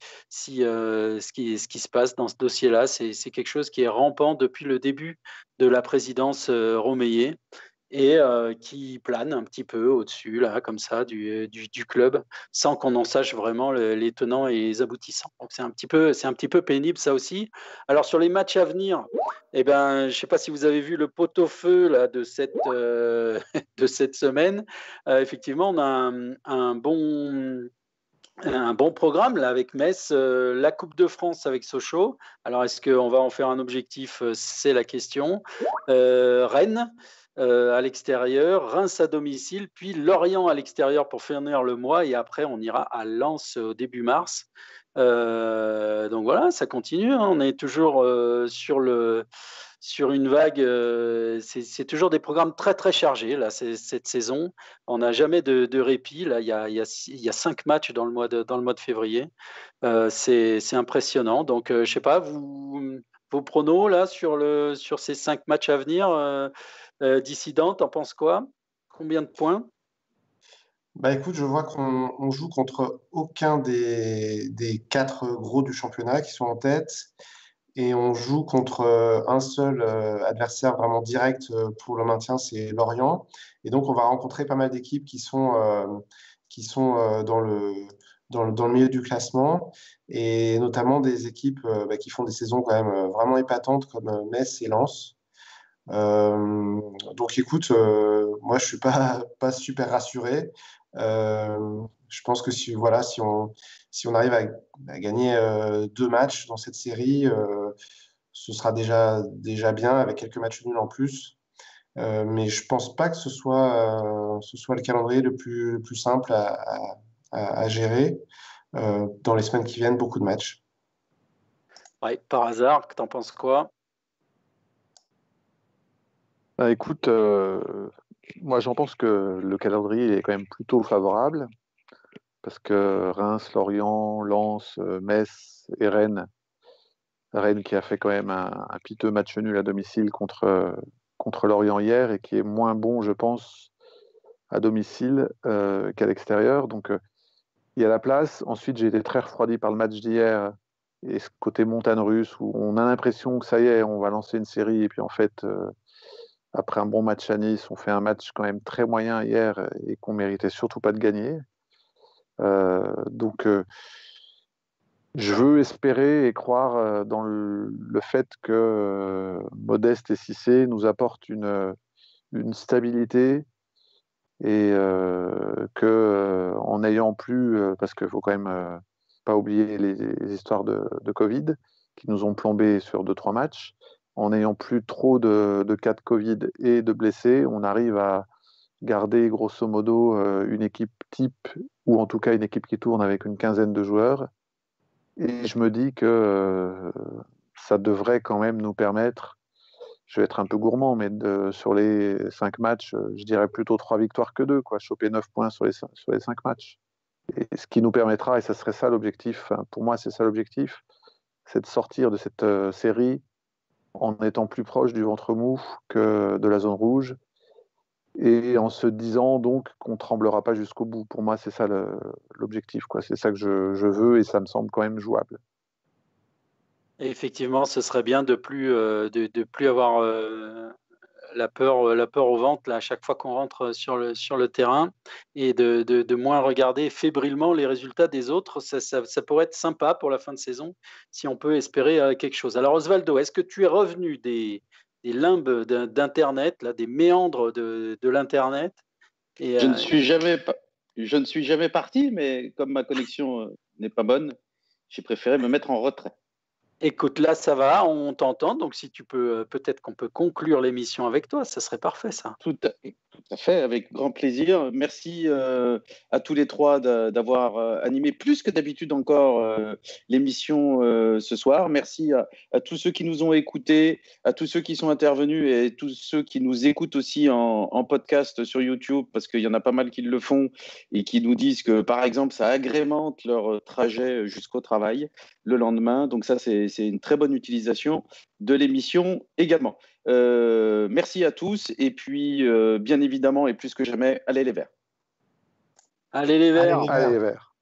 euh, ce, qui, se passe dans ce dossier-là. C'est quelque chose qui est rampant depuis le début de la présidence euh, Romeillet et euh, qui plane un petit peu au-dessus, là, comme ça, du, du, club, sans qu'on en sache vraiment les tenants et les aboutissants. Donc c'est un, petit peu, un petit peu pénible, ça aussi. Alors sur les matchs à venir, eh ben, je ne sais pas si vous avez vu le pot-au-feu là, de, cette, euh, de cette semaine. Euh, effectivement, on a un, un bon un bon programme là avec Metz, la Coupe de France avec Sochaux. Alors est-ce qu'on va en faire un objectif? C'est la question. Rennes, euh, à l'extérieur, Reims à domicile, puis Lorient à l'extérieur pour finir le mois, et après on ira à Lens au début mars. Euh, donc voilà, ça continue. Hein. On est toujours euh, sur, le, sur une vague. c'est toujours des programmes très très chargés là, cette saison. On n'a jamais de, répit. Il y a, y, y a, cinq matchs dans le mois de, dans le mois de février. c'est impressionnant. Donc je sais pas, vos pronos là sur, le, sur ces cinq matchs à venir. Euh, dissident, t'en penses quoi? Combien de points? Bah écoute, je vois qu'on joue contre aucun des, des, quatre gros du championnat qui sont en tête et on joue contre euh, un seul euh, adversaire vraiment direct pour le maintien, c'est Lorient. Et donc on va rencontrer pas mal d'équipes qui sont, qui sont dans, le, dans, le, dans, le, milieu du classement et notamment des équipes bah, qui font des saisons quand même vraiment épatantes comme Metz et Lens. Euh, donc écoute, euh, moi je suis pas, super rassuré. Euh, je pense que si, voilà, si, on, arrive à, gagner deux matchs dans cette série, ce sera déjà, bien avec quelques matchs nuls en plus. mais je pense pas que ce soit, le calendrier le plus, le plus simple à gérer. dans les semaines qui viennent, beaucoup de matchs. Ouais, par hasard, t'en penses quoi? Bah, écoute, euh, moi j'en pense que le calendrier est quand même plutôt favorable parce que Reims, Lorient, Lens, euh, Metz et Rennes, Rennes qui a fait quand même un, piteux match nul à domicile contre, contre Lorient hier et qui est moins bon, je pense, à domicile euh, qu'à l'extérieur. Donc il y a la place. Ensuite, j'ai été très refroidi par le match d'hier et ce côté montagne russe où on a l'impression que ça y est, on va lancer une série et puis en fait après un bon match à Nice, on fait un match quand même très moyen hier et qu'on méritait surtout pas de gagner. Euh, donc, euh, je veux espérer et croire euh, dans le, fait que Modeste et Cissé nous apportent une, stabilité et que en n'ayant plus, parce qu'il faut quand même pas oublier les, histoires de, Covid qui nous ont plombé sur deux trois matchs. En n'ayant plus trop de, cas de Covid et de blessés, on arrive à garder grosso modo euh, une équipe type ou en tout cas une équipe qui tourne avec une quinzaine de joueurs. Et je me dis que euh, ça devrait quand même nous permettre, je vais être un peu gourmand, mais sur les cinq matchs, je dirais plutôt trois victoires que deux, quoi, choper neuf points sur les, sur les cinq matchs. Et ce qui nous permettra, et ce serait ça l'objectif, pour moi c'est ça l'objectif, c'est de sortir de cette euh, série en étant plus proche du ventre mou que de la zone rouge et en se disant donc qu'on tremblera pas jusqu'au bout. Pour moi, c'est ça l'objectif, quoi. C'est ça que je, je, veux et ça me semble quand même jouable. effectivement, ce serait bien de plus euh, de, de, plus avoir euh, la peur, la peur au ventre là, à chaque fois qu'on rentre sur le, sur le terrain et de, de, moins regarder fébrilement les résultats des autres. Ça, ça, ça, pourrait être sympa pour la fin de saison si on peut espérer euh, quelque chose. Alors Osvaldo, est-ce que tu es revenu des, des limbes d'Internet, là, des méandres de, de l'Internet. Et, je, ne euh, suis jamais, je ne suis jamais parti, mais comme ma connexion euh, n'est pas bonne, j'ai préféré me mettre en retrait. Écoute, là, ça va, on t'entend. Donc, si tu peux, euh, peut-être qu'on peut conclure l'émission avec toi, ça serait parfait, ça. Tout à, fait, avec grand plaisir. Merci euh, à tous les trois d'avoir euh, animé plus que d'habitude encore l'émission ce soir. Merci à, tous ceux qui nous ont écoutés, à tous ceux qui sont intervenus et tous ceux qui nous écoutent aussi en, en podcast sur YouTube, parce qu'il y en a pas mal qui le font et qui nous disent que, par exemple, ça agrémente leur trajet jusqu'au travail le lendemain. Donc, ça, c'est c'est une très bonne utilisation de l'émission également. Euh, merci à tous et puis euh, bien évidemment et plus que jamais, allez les verts. Allez les verts. Allez les verts.